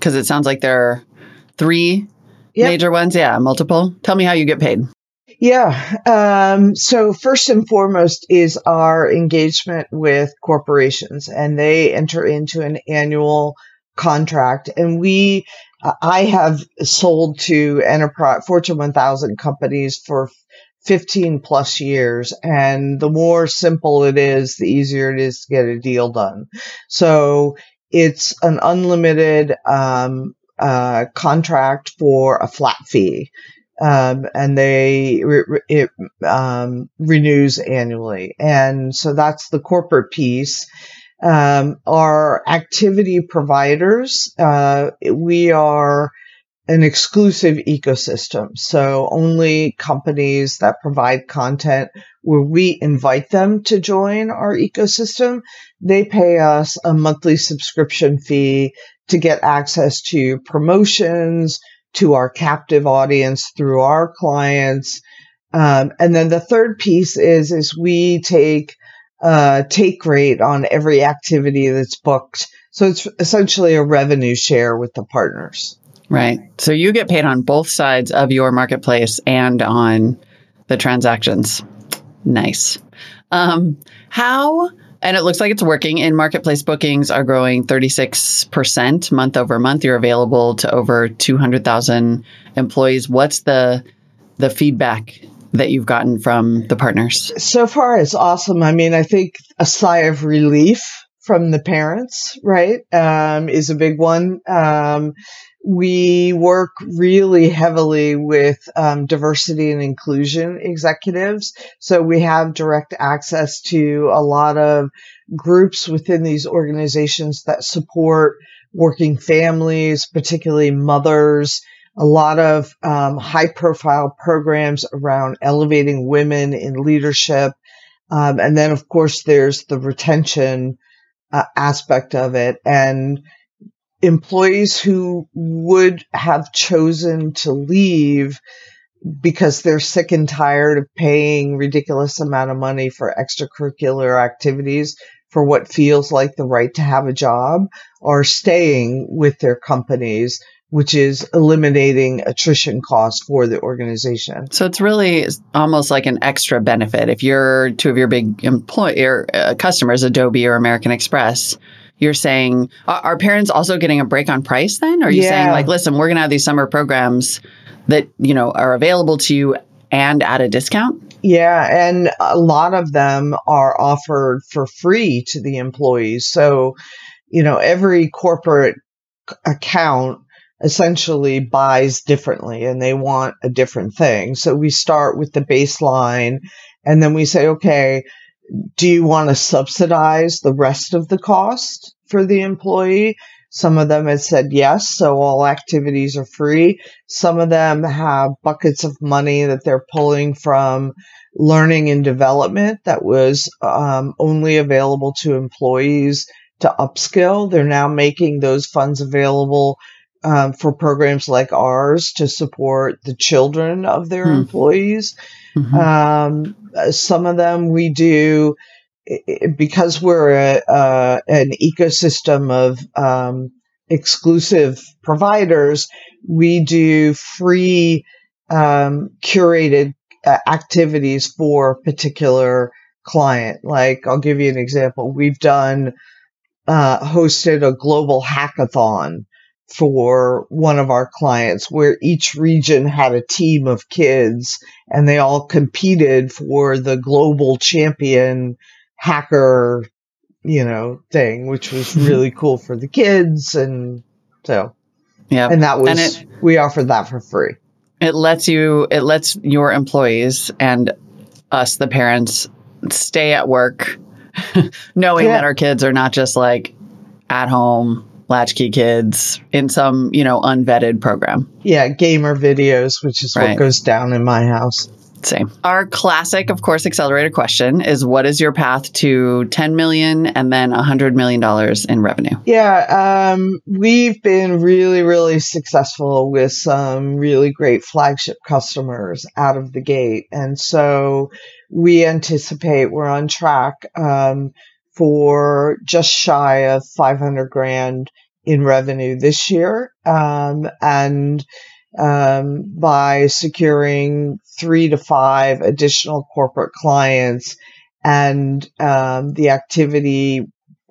C: cause it sounds like there are three yep. major ones. Yeah. Multiple. Tell me how you get paid.
E: Yeah. Um, so first and foremost is our engagement with corporations and they enter into an annual contract and we, I have sold to enterprise Fortune 1000 companies for 15 plus years. And the more simple it is, the easier it is to get a deal done. So it's an unlimited, um, uh, contract for a flat fee um, and they it um, renews annually, and so that's the corporate piece. Um, our activity providers, uh, we are an exclusive ecosystem. So only companies that provide content where we invite them to join our ecosystem, they pay us a monthly subscription fee to get access to promotions, to our captive audience through our clients. Um, and then the third piece is, is we take, uh, take rate on every activity that's booked. So it's essentially a revenue share with the partners.
C: Right. So you get paid on both sides of your marketplace and on the transactions. Nice. Um, how and it looks like it's working. in marketplace bookings are growing 36% month over month. You're available to over 200,000 employees. What's the the feedback that you've gotten from the partners?
E: So far, it's awesome. I mean, I think a sigh of relief from the parents, right, um, is a big one. Um, we work really heavily with um, diversity and inclusion executives. So we have direct access to a lot of groups within these organizations that support working families, particularly mothers, a lot of um, high profile programs around elevating women in leadership. Um, and then, of course, there's the retention uh, aspect of it. And employees who would have chosen to leave because they're sick and tired of paying ridiculous amount of money for extracurricular activities for what feels like the right to have a job are staying with their companies which is eliminating attrition costs for the organization.
C: So it's really almost like an extra benefit. If you're two of your big employer uh, customers, Adobe or American Express, you're saying are parents also getting a break on price then? Or are you yeah. saying like, listen, we're going to have these summer programs that, you know, are available to you and at a discount?
E: Yeah, and a lot of them are offered for free to the employees. So, you know, every corporate account essentially buys differently and they want a different thing. So we start with the baseline and then we say, okay, do you want to subsidize the rest of the cost for the employee? Some of them have said yes, so all activities are free. Some of them have buckets of money that they're pulling from learning and development that was um, only available to employees to upskill. They're now making those funds available um, for programs like ours to support the children of their
C: Hmm.
E: employees.
C: Mhm.
E: Um, some of them we do because we're a, uh, an ecosystem of um, exclusive providers. We do free um, curated uh, activities for a particular client. Like I'll give you an example. We've done uh, hosted a global hackathon for one of our clients where each region had a team of kids and they all competed for the global champion hacker, you know, thing, which was mm-hmm. really cool for the kids. And so,
C: yeah.
E: and that was,
C: And it-
E: we offered that for free.
C: it lets you it lets your employees and us the parents stay at work knowing
E: Yeah.
C: that our kids are not just like at home latchkey kids in some you know unvetted program
E: Yeah. Gamer videos, which is
C: Right.
E: what goes down in my house.
C: same our classic of course accelerator question is what is your path to 10 million and then 100 million dollars in revenue
E: Yeah, um, we've been really, really successful with some really great flagship customers out of the gate. And so we anticipate we're on track um, for just shy of 500 grand in revenue this year. Um, and um, by securing three to five additional corporate clients and um, the activity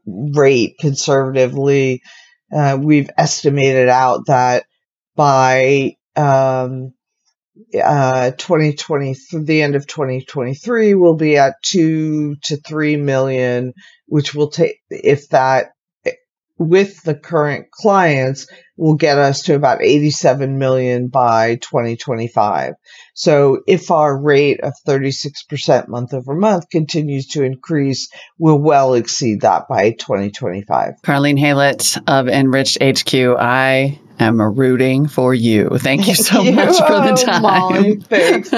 E: rate conservatively, uh, we've estimated out that by um, uh, 2020, through the end of 2023, we'll be at two to three million, which will take, if that, with the current clients, will get us to about 87 million by 2025. So if our rate of 36% month over month continues to increase, we'll well exceed that by 2025.
C: Carleen Haylett of Enriched HQ, I am rooting for you. Thank you so
E: Thank you.
C: much for the
E: Oh,
C: time.
E: Molly, thanks.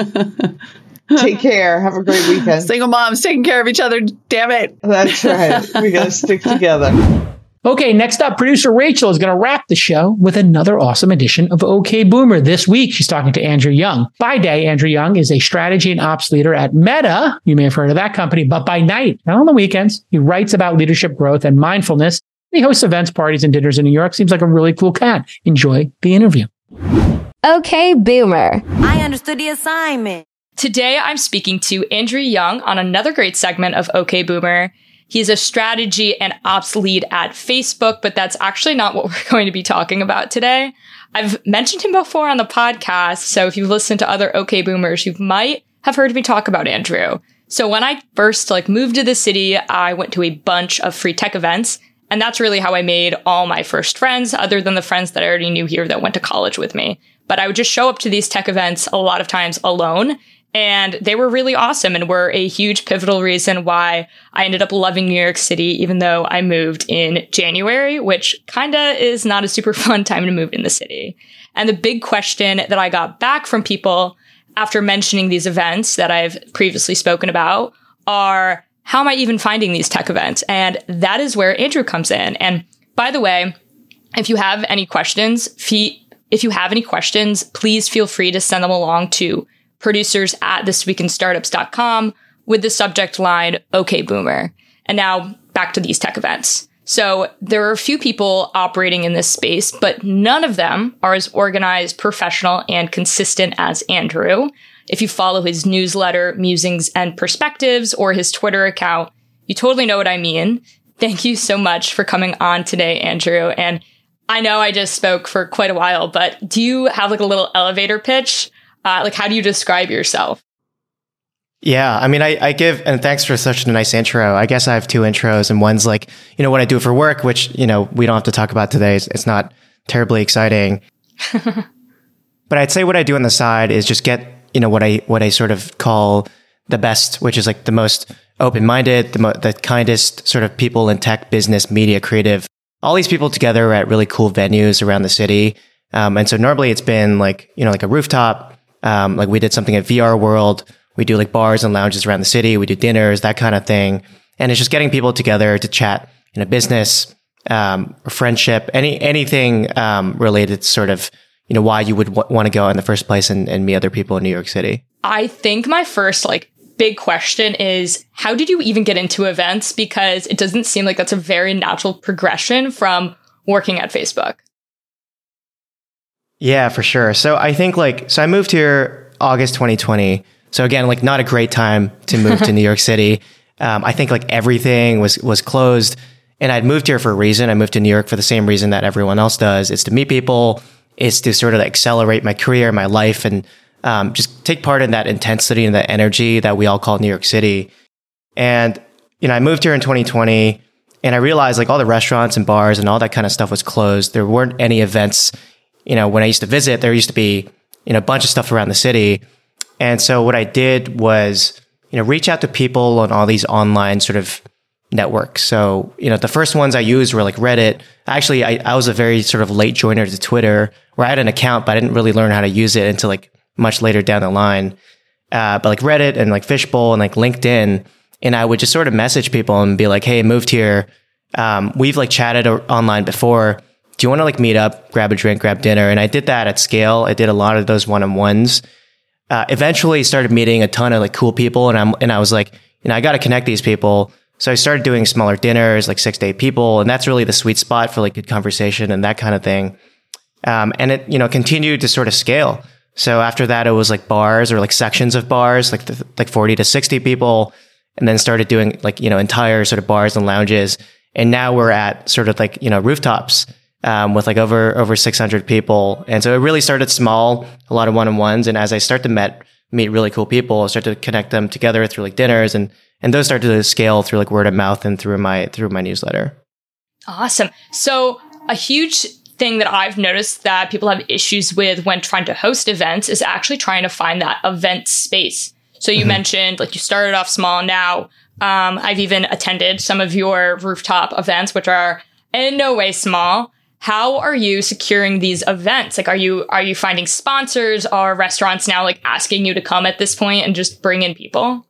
E: Take care. Have a great weekend.
C: Single moms taking care of each other. Damn it.
E: That's right. We got to stick together.
A: Okay, next up, producer Rachel is going to wrap the show with another awesome edition of OK Boomer. This week, she's talking to Andrew Yeung. By day, Andrew Yeung is a strategy and ops leader at Meta. You may have heard of that company, but by night and on the weekends, he writes about leadership growth and mindfulness. He hosts events, parties, and dinners in New York. Seems like a really cool cat. Enjoy the interview.
F: Okay, Boomer.
G: I understood the assignment.
H: Today, I'm speaking to Andrew Yeung on another great segment of OK Boomer. He's a strategy and ops lead at Facebook, but that's actually not what we're going to be talking about today. I've mentioned him before on the podcast, so if you've listened to other OK Boomers, you might have heard me talk about Andrew. So when I first like moved to the city, I went to a bunch of free tech events, and that's really how I made all my first friends, other than the friends that I already knew here that went to college with me. But I would just show up to these tech events a lot of times alone and they were really awesome and were a huge pivotal reason why I ended up loving New York City, even though I moved in January, which kinda is not a super fun time to move in the city. And the big question that I got back from people after mentioning these events that I've previously spoken about are how am I even finding these tech events? And that is where Andrew comes in. And by the way, if you have any questions, if you have any questions, please feel free to send them along to producers at thisweekinstartups.com with the subject line, OK Boomer. And now back to these tech events. So there are a few people operating in this space, but none of them are as organized, professional, and consistent as Andrew. If you follow his newsletter, Musings and Perspectives, or his Twitter account, you totally know what I mean. Thank you so much for coming on today, Andrew. And I know I just spoke for quite a while, but do you have like a little elevator pitch? Uh, like, how do you describe yourself?
I: Yeah, I mean, I, I give, and thanks for such a nice intro. I guess I have two intros, and one's like, you know, what I do for work, which, you know, we don't have to talk about today. It's, it's not terribly exciting. but I'd say what I do on the side is just get, you know, what I, what I sort of call the best, which is like the most open minded, the, mo- the kindest sort of people in tech, business, media, creative, all these people together at really cool venues around the city. Um, and so normally it's been like, you know, like a rooftop. Um, like we did something at VR World. We do like bars and lounges around the city. We do dinners, that kind of thing. And it's just getting people together to chat, you know, business, um, friendship, any anything um, related sort of you know why you would w- want to go in the first place and, and meet other people in New York City?
H: I think my first like big question is how did you even get into events? Because it doesn't seem like that's a very natural progression from working at Facebook.
I: Yeah, for sure. So I think like so I moved here August 2020. So again, like not a great time to move to New York City. Um, I think like everything was was closed, and I'd moved here for a reason. I moved to New York for the same reason that everyone else does. It's to meet people. It's to sort of accelerate my career, my life, and um, just take part in that intensity and that energy that we all call New York City. And you know, I moved here in 2020, and I realized like all the restaurants and bars and all that kind of stuff was closed. There weren't any events. You know, when I used to visit, there used to be you know a bunch of stuff around the city. And so what I did was you know, reach out to people on all these online sort of networks. So, you know, the first ones I used were like Reddit. Actually, I, I was a very sort of late joiner to Twitter where I had an account, but I didn't really learn how to use it until like much later down the line. Uh, but like Reddit and like Fishbowl and like LinkedIn. And I would just sort of message people and be like, Hey, I moved here. Um, we've like chatted online before. Do you want to like meet up, grab a drink, grab dinner? And I did that at scale. I did a lot of those one on ones uh, eventually started meeting a ton of like cool people and I'm, and I was like, you know, I got to connect these people. So I started doing smaller dinners, like six to eight people. And that's really the sweet spot for like good conversation and that kind of thing. Um, and it, you know, continued to sort of scale. So after that, it was like bars or like sections of bars, like, like 40 to 60 people. And then started doing like, you know, entire sort of bars and lounges. And now we're at sort of like, you know, rooftops um, with like over over 600 people. And so it really started small, a lot of one on ones. And as I start to met meet really cool people, I start to connect them together through like dinners, and and those start to scale through like word of mouth and through my through my newsletter.
H: Awesome. So a huge thing that I've noticed that people have issues with when trying to host events is actually trying to find that event space. So you mm-hmm. mentioned like you started off small. Now um, I've even attended some of your rooftop events, which are in no way small how are you securing these events like are you are you finding sponsors are restaurants now like asking you to come at this point and just bring in people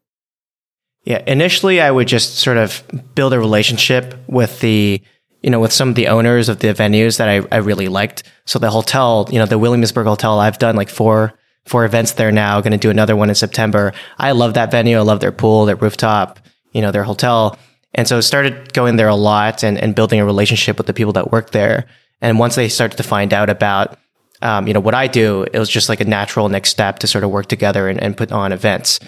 I: yeah initially i would just sort of build a relationship with the you know with some of the owners of the venues that i, I really liked. So the hotel you know the williamsburg hotel i've done like four four events there now. Going to do another one in september. I love that venue. I love their pool their rooftop you know their hotel. And so started going there a lot and, and building a relationship with the people that work there. And once they started to find out about, um, you know, what I do, it was just like a natural next step to sort of work together and, and put on events.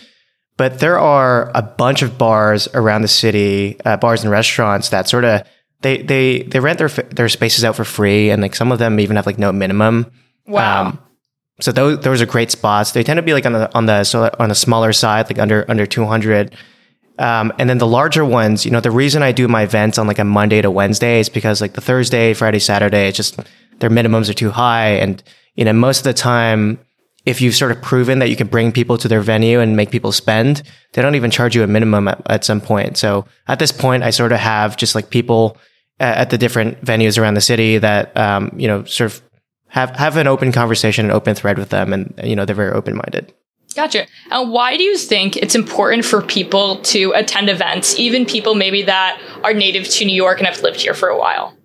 I: But there are a bunch of bars around the city, uh, bars and restaurants that sort of they they they rent their their spaces out for free, and like some of them even have like no minimum.
H: Wow. Um,
I: so those those are great spots. They tend to be like on the on the so on the smaller side, like under under two hundred. Um, and then the larger ones, you know, the reason I do my events on like a Monday to Wednesday is because like the Thursday, Friday, Saturday, it's just their minimums are too high. And, you know, most of the time, if you've sort of proven that you can bring people to their venue and make people spend, they don't even charge you a minimum at, at some point. So at this point, I sort of have just like people at the different venues around the city that, um, you know, sort of have, have an open conversation, an open thread with them. And, you know, they're very open minded.
H: Gotcha. And why do you think it's important for people to attend events, even people maybe that are native to New York and have lived here for a while?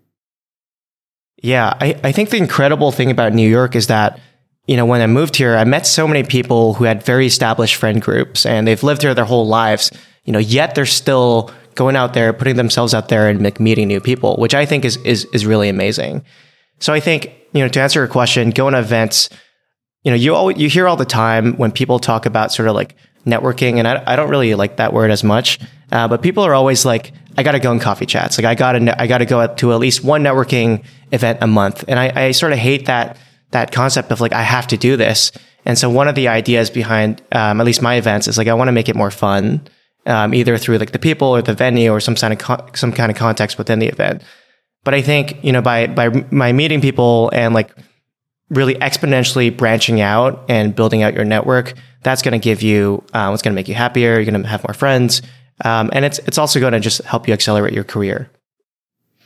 I: Yeah, I, I think the incredible thing about New York is that, you know, when I moved here, I met so many people who had very established friend groups and they've lived here their whole lives, you know, yet they're still going out there, putting themselves out there and meeting new people, which I think is, is, is really amazing. So I think, you know, to answer your question, going to events, you know, you you hear all the time when people talk about sort of like networking, and I, I don't really like that word as much, uh, but people are always like, I got to go in coffee chats. Like I got to, I got to go to at least one networking event a month. And I, I sort of hate that, that concept of like, I have to do this. And so one of the ideas behind, um, at least my events is like, I want to make it more fun, um, either through like the people or the venue or some kind of, con- some kind of context within the event. But I think, you know, by, by, by meeting people and like really exponentially branching out and building out your network, that's going to give you, uh, it's going to make you happier. You're going to have more friends. Um, and it's, it's also going to just help you accelerate your career.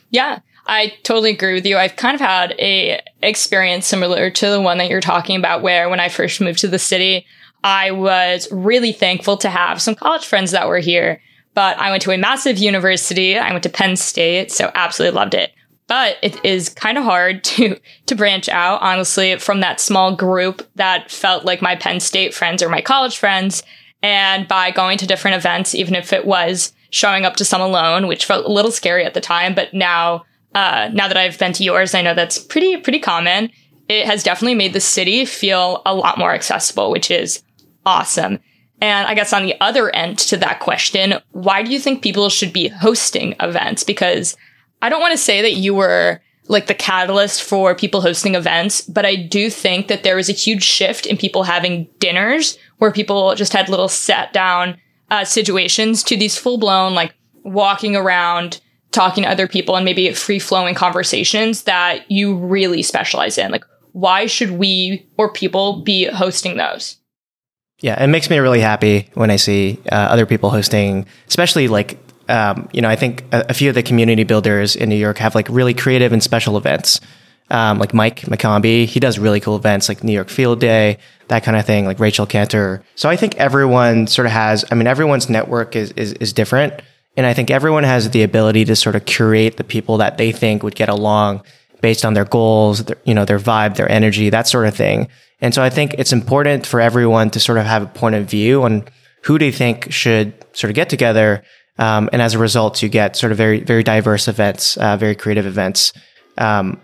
H: Yeah, I totally agree with you. I've kind of had a experience similar to the one that you're talking about where when I first moved to the city, I was really thankful to have some college friends that were here. But I went to a massive university. I went to Penn State, so absolutely loved it. but it is kind of hard to to branch out honestly from that small group that felt like my Penn State friends or my college friends and by going to different events even if it was showing up to some alone which felt a little scary at the time but now uh, now that I've been to yours I know that's pretty pretty common it has definitely made the city feel a lot more accessible which is awesome and I guess on the other end to that question, why do you think people should be hosting events? Because I don't want to say that you were like the catalyst for people hosting events, but I do think that there was a huge shift in people having dinners where people just had little sat down uh, situations to these full blown, like walking around, talking to other people and maybe free flowing conversations that you really specialize in. Like, why should we or people be hosting those?
I: Yeah, it makes me really happy when I see uh, other people hosting, especially like um, you know, I think a, a, few of the community builders in New York have like really creative and special events. Um, like Mike McCombie, he does really cool events like New York Field Day, that kind of thing, like Rachel Cantor. So I think everyone sort of has, I mean, everyone's network is, is, is different. And I think everyone has the ability to sort of curate the people that they think would get along based on their goals, their, you know, their vibe, their energy, that sort of thing. And so I think it's important for everyone to sort of have a point of view on who you think should sort of get together. Um, and as a result, you get sort of very, very diverse events, uh, very creative events um,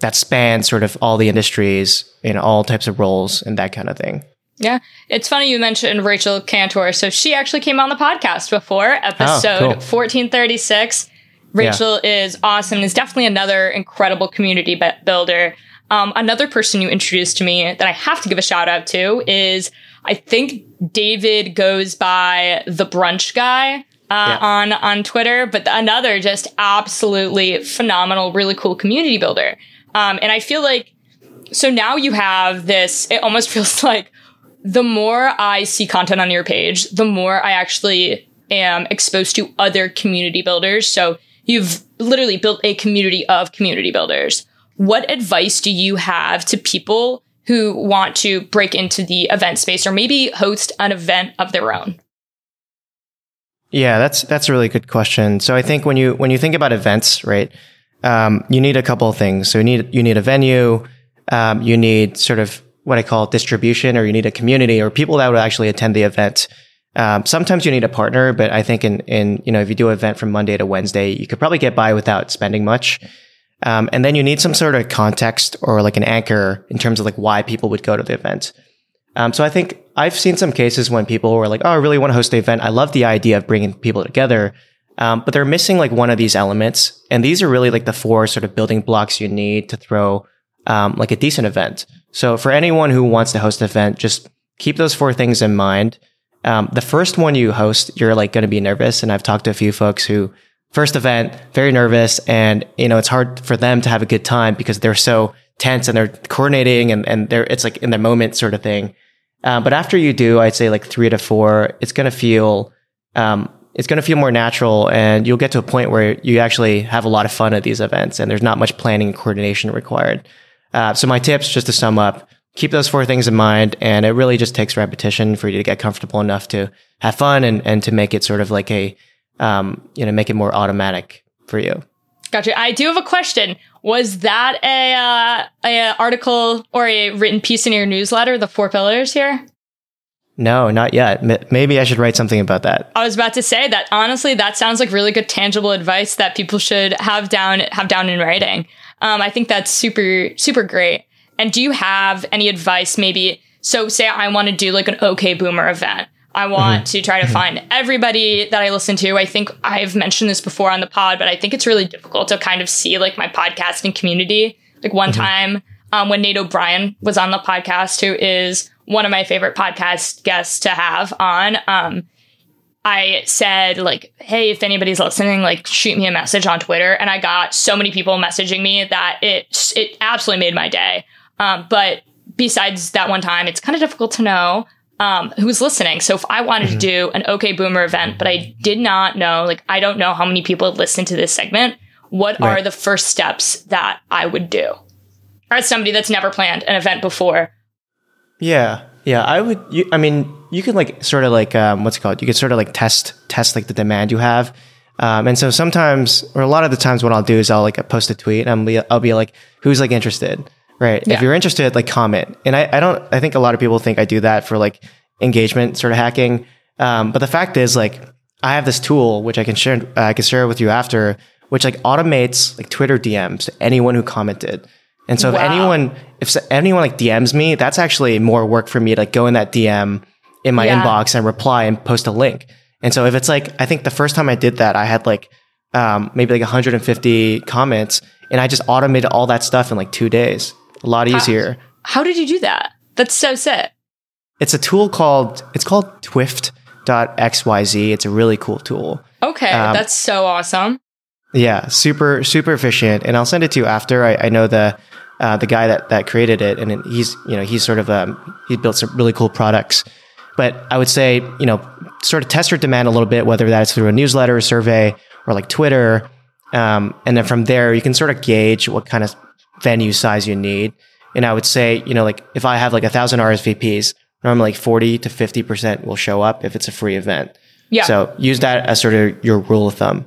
I: that span sort of all the industries in all types of roles and that kind of thing.
H: Yeah. It's funny you mentioned Rachel Cantor. So she actually came on the podcast before, episode oh, cool. 1436. Rachel yeah. is awesome and is definitely another incredible community builder. Um, another person you introduced to me that I have to give a shout out to is I think David goes by the brunch guy. Uh, yeah. on on Twitter, but another just absolutely phenomenal, really cool community builder. Um, and I feel like so now you have this. It almost feels like the more I see content on your page, the more I actually am exposed to other community builders. So you've literally built a community of community builders what advice do you have to people who want to break into the event space or maybe host an event of their own?
I: Yeah, that's that's a really good question. So I think when you when you think about events, right, um, you need a couple of things. So you need you need a venue, um, you need sort of what I call distribution, or you need a community or people that would actually attend the event. Um, sometimes you need a partner, but I think in in you know if you do an event from Monday to Wednesday, you could probably get by without spending much. Um, and then you need some sort of context or like an anchor in terms of like why people would go to the event. Um, so I think I've seen some cases when people were like, "Oh, I really want to host the event. I love the idea of bringing people together," um, but they're missing like one of these elements. And these are really like the four sort of building blocks you need to throw um, like a decent event. So for anyone who wants to host an event, just keep those four things in mind. Um, the first one you host, you're like going to be nervous, and I've talked to a few folks who first event, very nervous. And, you know, it's hard for them to have a good time because they're so tense and they're coordinating and, and they're, it's like in the moment sort of thing. Um, but after you do, I'd say like three to four, it's going to feel, um, it's going to feel more natural and you'll get to a point where you actually have a lot of fun at these events and there's not much planning and coordination required. Uh, so my tips, just to sum up, keep those four things in mind. And it really just takes repetition for you to get comfortable enough to have fun and, and to make it sort of like a, um, you know, make it more automatic for you.
H: Gotcha. I do have a question. Was that a, uh, a article or a written piece in your newsletter, the four pillars here?
I: No, not yet. Maybe I should write something about that.
H: I was about to say that honestly, that sounds like really good tangible advice that people should have down have down in writing. Um, I think that's super super great. And do you have any advice? Maybe so. Say I want to do like an OK Boomer event. I want mm-hmm. to try to mm-hmm. find everybody that I listen to. I think I've mentioned this before on the pod, but I think it's really difficult to kind of see like my podcasting community. Like one mm-hmm. time um, when Nate O'Brien was on the podcast, who is one of my favorite podcast guests to have on, um, I said like, "Hey, if anybody's listening, like shoot me a message on Twitter." And I got so many people messaging me that it it absolutely made my day. Um, but besides that one time, it's kind of difficult to know um, who's listening. So if I wanted mm-hmm. to do an OK Boomer event, but I did not know, like, I don't know how many people listen to this segment, what right. are the first steps that I would do? As somebody that's never planned an event before.
I: Yeah. Yeah. I would, you, I mean, you can like sort of like, um, what's it called? You can sort of like test, test like the demand you have. Um, and so sometimes, or a lot of the times, what I'll do is I'll like post a tweet and I'll be, I'll be like, who's like interested, right?
H: Yeah.
I: If you're interested, like comment. And I, I don't, I think a lot of people think I do that for like engagement sort of hacking. Um, but the fact is, like, I have this tool which I can share, uh, I can share with you after, which like automates like Twitter DMs to anyone who commented. And so if anyone, if anyone like DMs me, that's actually more work for me to like go in that DM in my
H: Yeah.
I: inbox and reply and post a link. And so if it's like, I think the first time I did that, I had like, um, maybe like 150 comments and I just automated all that stuff in like two days. A lot easier.
H: How did you do that? That's so sick.
I: It's a tool called, it's called Twift.xyz. It's a really cool tool.
H: Okay,
I: Um,
H: that's so awesome.
I: Yeah, super super efficient, and I'll send it to you after. I, I know the uh, the guy that that created it, and he's you know he's sort of um, he's built some really cool products. But I would say you know sort of test your demand a little bit, whether that's through a newsletter, a survey, or like Twitter, um, and then from there you can sort of gauge what kind of venue size you need. And I would say you know like if I have like a thousand RSVPs, normally like forty to fifty percent will show up if it's a free event.
H: Yeah.
I: So use that as sort of your rule of thumb.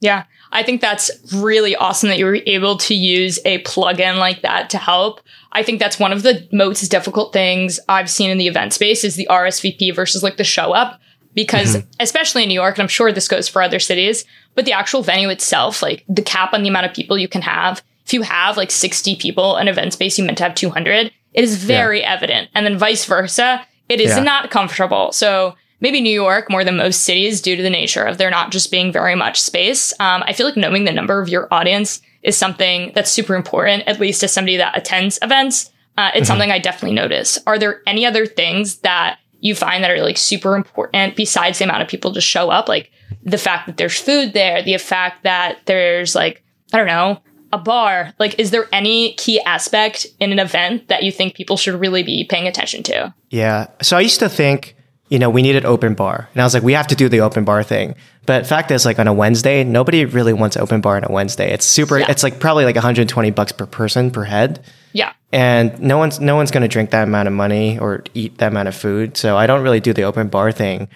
H: Yeah, I think that's really awesome that you were able to use a plugin like that to help. I think that's one of the most difficult things I've seen in the event space is the RSVP versus like the show up because especially in New York and I'm sure this goes for other cities, but the actual venue itself, like the cap on the amount of people you can have, if you have like 60 people an event space you meant to have 200, it is very evident. And then vice versa, it is
I: Yeah.
H: not comfortable. So maybe New York more than most cities due to the nature of there not just being very much space. Um, I feel like knowing the number of your audience is something that's super important, at least as somebody that attends events. Uh, it's something I definitely notice. Are there any other things that you find that are like super important besides the amount of people just show up? Like the fact that there's food there, the fact that there's like, I don't know, a bar. Like, is there any key aspect in an event that you think people should really be paying attention to?
I: Yeah. So I used to think, you know, we needed open bar. And I was like, we have to do the open bar thing. But fact is, like on a Wednesday, nobody really wants open bar on a Wednesday. It's super,
H: Yeah.
I: it's like probably like 120 bucks per person per head.
H: Yeah.
I: And no one's, no one's going to drink that amount of money or eat that amount of food. So I don't really do the open bar thing.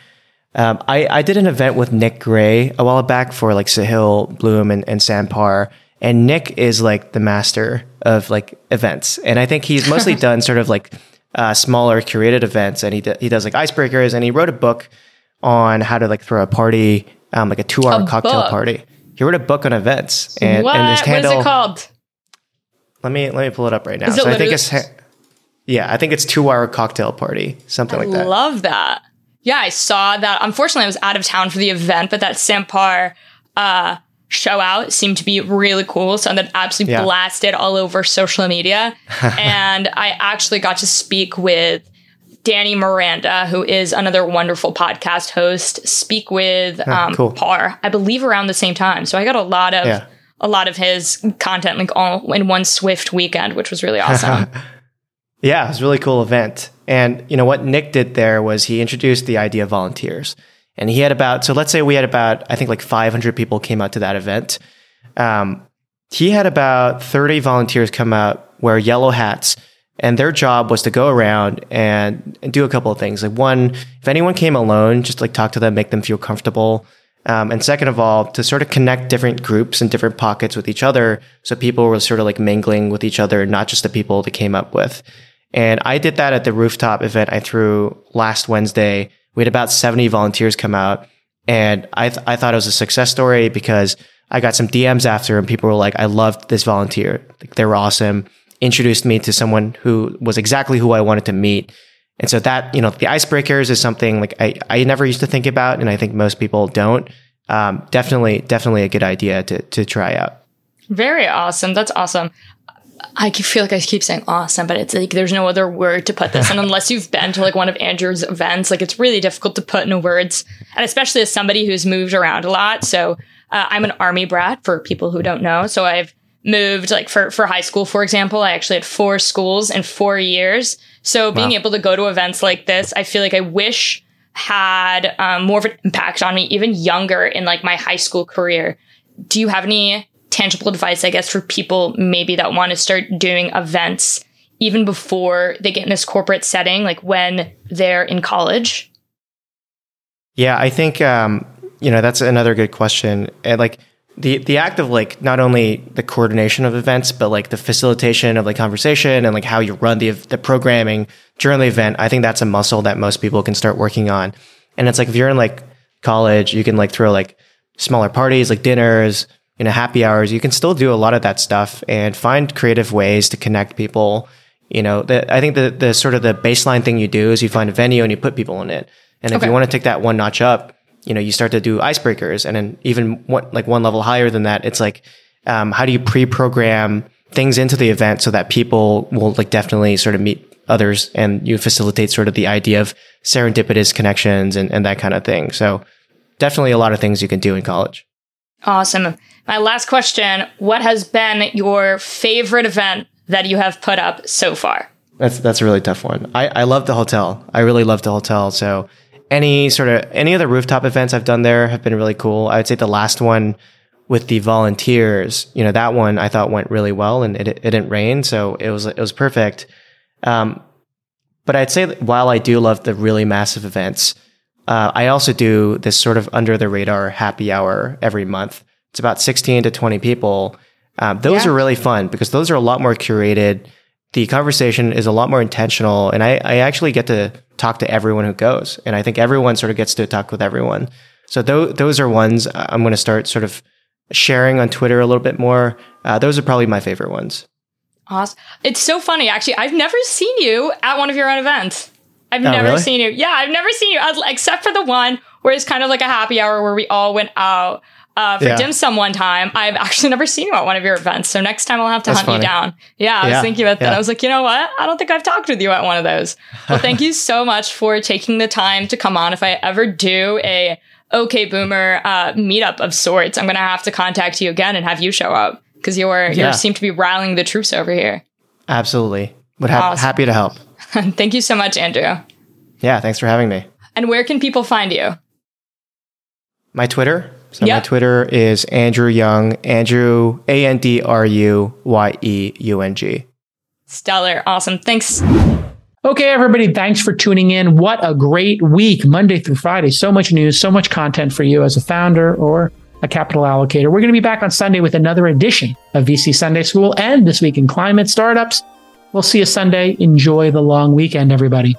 I: Um, I, I did an event with Nick Gray a while back for like Sahil Bloom and, and Sam Parr. And Nick is like the master of like events. And I think he's mostly done sort of like uh, smaller curated events. And he, d- he does like icebreakers. And he wrote a book on how to like throw a party, um, like a two hour cocktail
H: book?
I: party. He wrote a book on events. And,
H: what?
I: and his
H: what is
I: handle,
H: it called?
I: let me, let me pull it up right now. So I think it's, yeah, I think it's two hour cocktail party, something like that.
H: I love that. Yeah, I saw that. Unfortunately, I was out of town for the event, but that Sam Parr uh, show out seemed to be really cool. So that absolutely
I: Yeah.
H: blasted all over social media. and I actually got to speak with Danny Miranda, who is another wonderful podcast host, speak with um,
I: cool.
H: Parr, I believe around the same time. So I got a lot of
I: Yeah.
H: a lot of his content like all in one swift weekend, which was really awesome.
I: Yeah, it was a really cool event. And you know what Nick did there was he introduced the idea of volunteers. And he had about so let's say we had about I think like 500 people came out to that event. Um, he had about 30 volunteers come out wear yellow hats and their job was to go around and, and do a couple of things. Like one, if anyone came alone, just like talk to them, make them feel comfortable. Um, and second of all, to sort of connect different groups and different pockets with each other. So people were sort of like mingling with each other, not just the people they came up with. And I did that at the rooftop event I threw last Wednesday. We had about 70 volunteers come out. And I, th- I thought it was a success story because I got some DMs after and people were like, I loved this volunteer. Like, they were awesome. Introduced me to someone who was exactly who I wanted to meet. And so that, you know, the icebreakers is something like I, I never used to think about. And I think most people don't. Um, definitely, definitely a good idea to, to try out.
H: Very awesome. That's awesome. I feel like I keep saying awesome, but it's like there's no other word to put this. And unless you've been to like one of Andrew's events, like it's really difficult to put into words. And especially as somebody who's moved around a lot. So uh, I'm an army brat for people who don't know. So I've moved like for for high school, for example. I actually had four schools in four years. So being
I: Wow.
H: able to go to events like this, I feel like I wish had um, more of an impact on me even younger in like my high school career. Do you have any tangible advice, I guess, for people maybe that want to start doing events even before they get in this corporate setting, like when they're in college?
I: Yeah, I think um, you know, that's another good question. And like the the act of like not only the coordination of events, but like the facilitation of like conversation and like how you run the the programming during the event. I think that's a muscle that most people can start working on. And it's like if you're in like college, you can like throw like smaller parties, like dinners, you know, happy hours. You can still do a lot of that stuff and find creative ways to connect people. You know, the, I think the the sort of the baseline thing you do is you find a venue and you put people in it. And if
H: Okay.
I: you want to take that one notch up, you know, you start to do icebreakers, and then even one, like one level higher than that, it's like, um, how do you pre-program things into the event so that people will like definitely sort of meet others, and you facilitate sort of the idea of serendipitous connections and, and that kind of thing. So definitely a lot of things you can do in college.
H: Awesome. My last question What has been your favorite event that you have put up so far?
I: That's that's a really tough one. I, I love the hotel. I really love the hotel. So any sort of any other rooftop events I've done there have been really cool. I would say the last one with the volunteers, you know, that one I thought went really well and it, it didn't rain, so it was it was perfect. Um, but I'd say that while I do love the really massive events, uh, I also do this sort of under the radar happy hour every month. It's about 16 to 20 people. Um, those
E: Yeah.
I: are really fun because those are a lot more curated. The conversation is a lot more intentional, and I, I actually get to talk to everyone who goes, and I think everyone sort of gets to talk with everyone. So those those are ones I'm going to start sort of sharing on Twitter a little bit more. Uh, those are probably my favorite ones.
H: Awesome. It's so funny, actually. I've never seen you at one of your own events. I've
I: Oh,
H: never
I: really?
H: seen you. Yeah, I've never seen you, except for the one where it's kind of like a happy hour where we all went out uh, for
I: Yeah.
H: dim sum one time. I've actually never seen you at one of your events. So next time I'll have to
I: That's
H: hunt you down. Yeah, I was thinking about that.
I: yeah.
H: I was like, you know what? I don't think I've talked with you at one of those. Well, thank you so much for taking the time to come on. If I ever do a OK Boomer uh, meetup of sorts, I'm going to have to contact you again and have you show up because you're you seem to be rallying the troops over here.
I: Absolutely, would ha-
H: Awesome.
I: happy to help.
H: Thank you so much, Andrew.
I: Yeah, thanks for having me.
H: And where can people find you?
I: My Twitter. So
H: Yeah.
I: my Twitter is Andrew Yeung. Andrew A N D R U Y E U N G.
H: Stellar. Awesome. Thanks.
A: Okay, everybody, thanks for tuning in. What a great week, Monday through Friday. So much news, so much content for you as a founder or a capital allocator. We're going to be back on Sunday with another edition of VC Sunday School and This Week in Climate Startups. We'll see you Sunday. Enjoy the long weekend, everybody.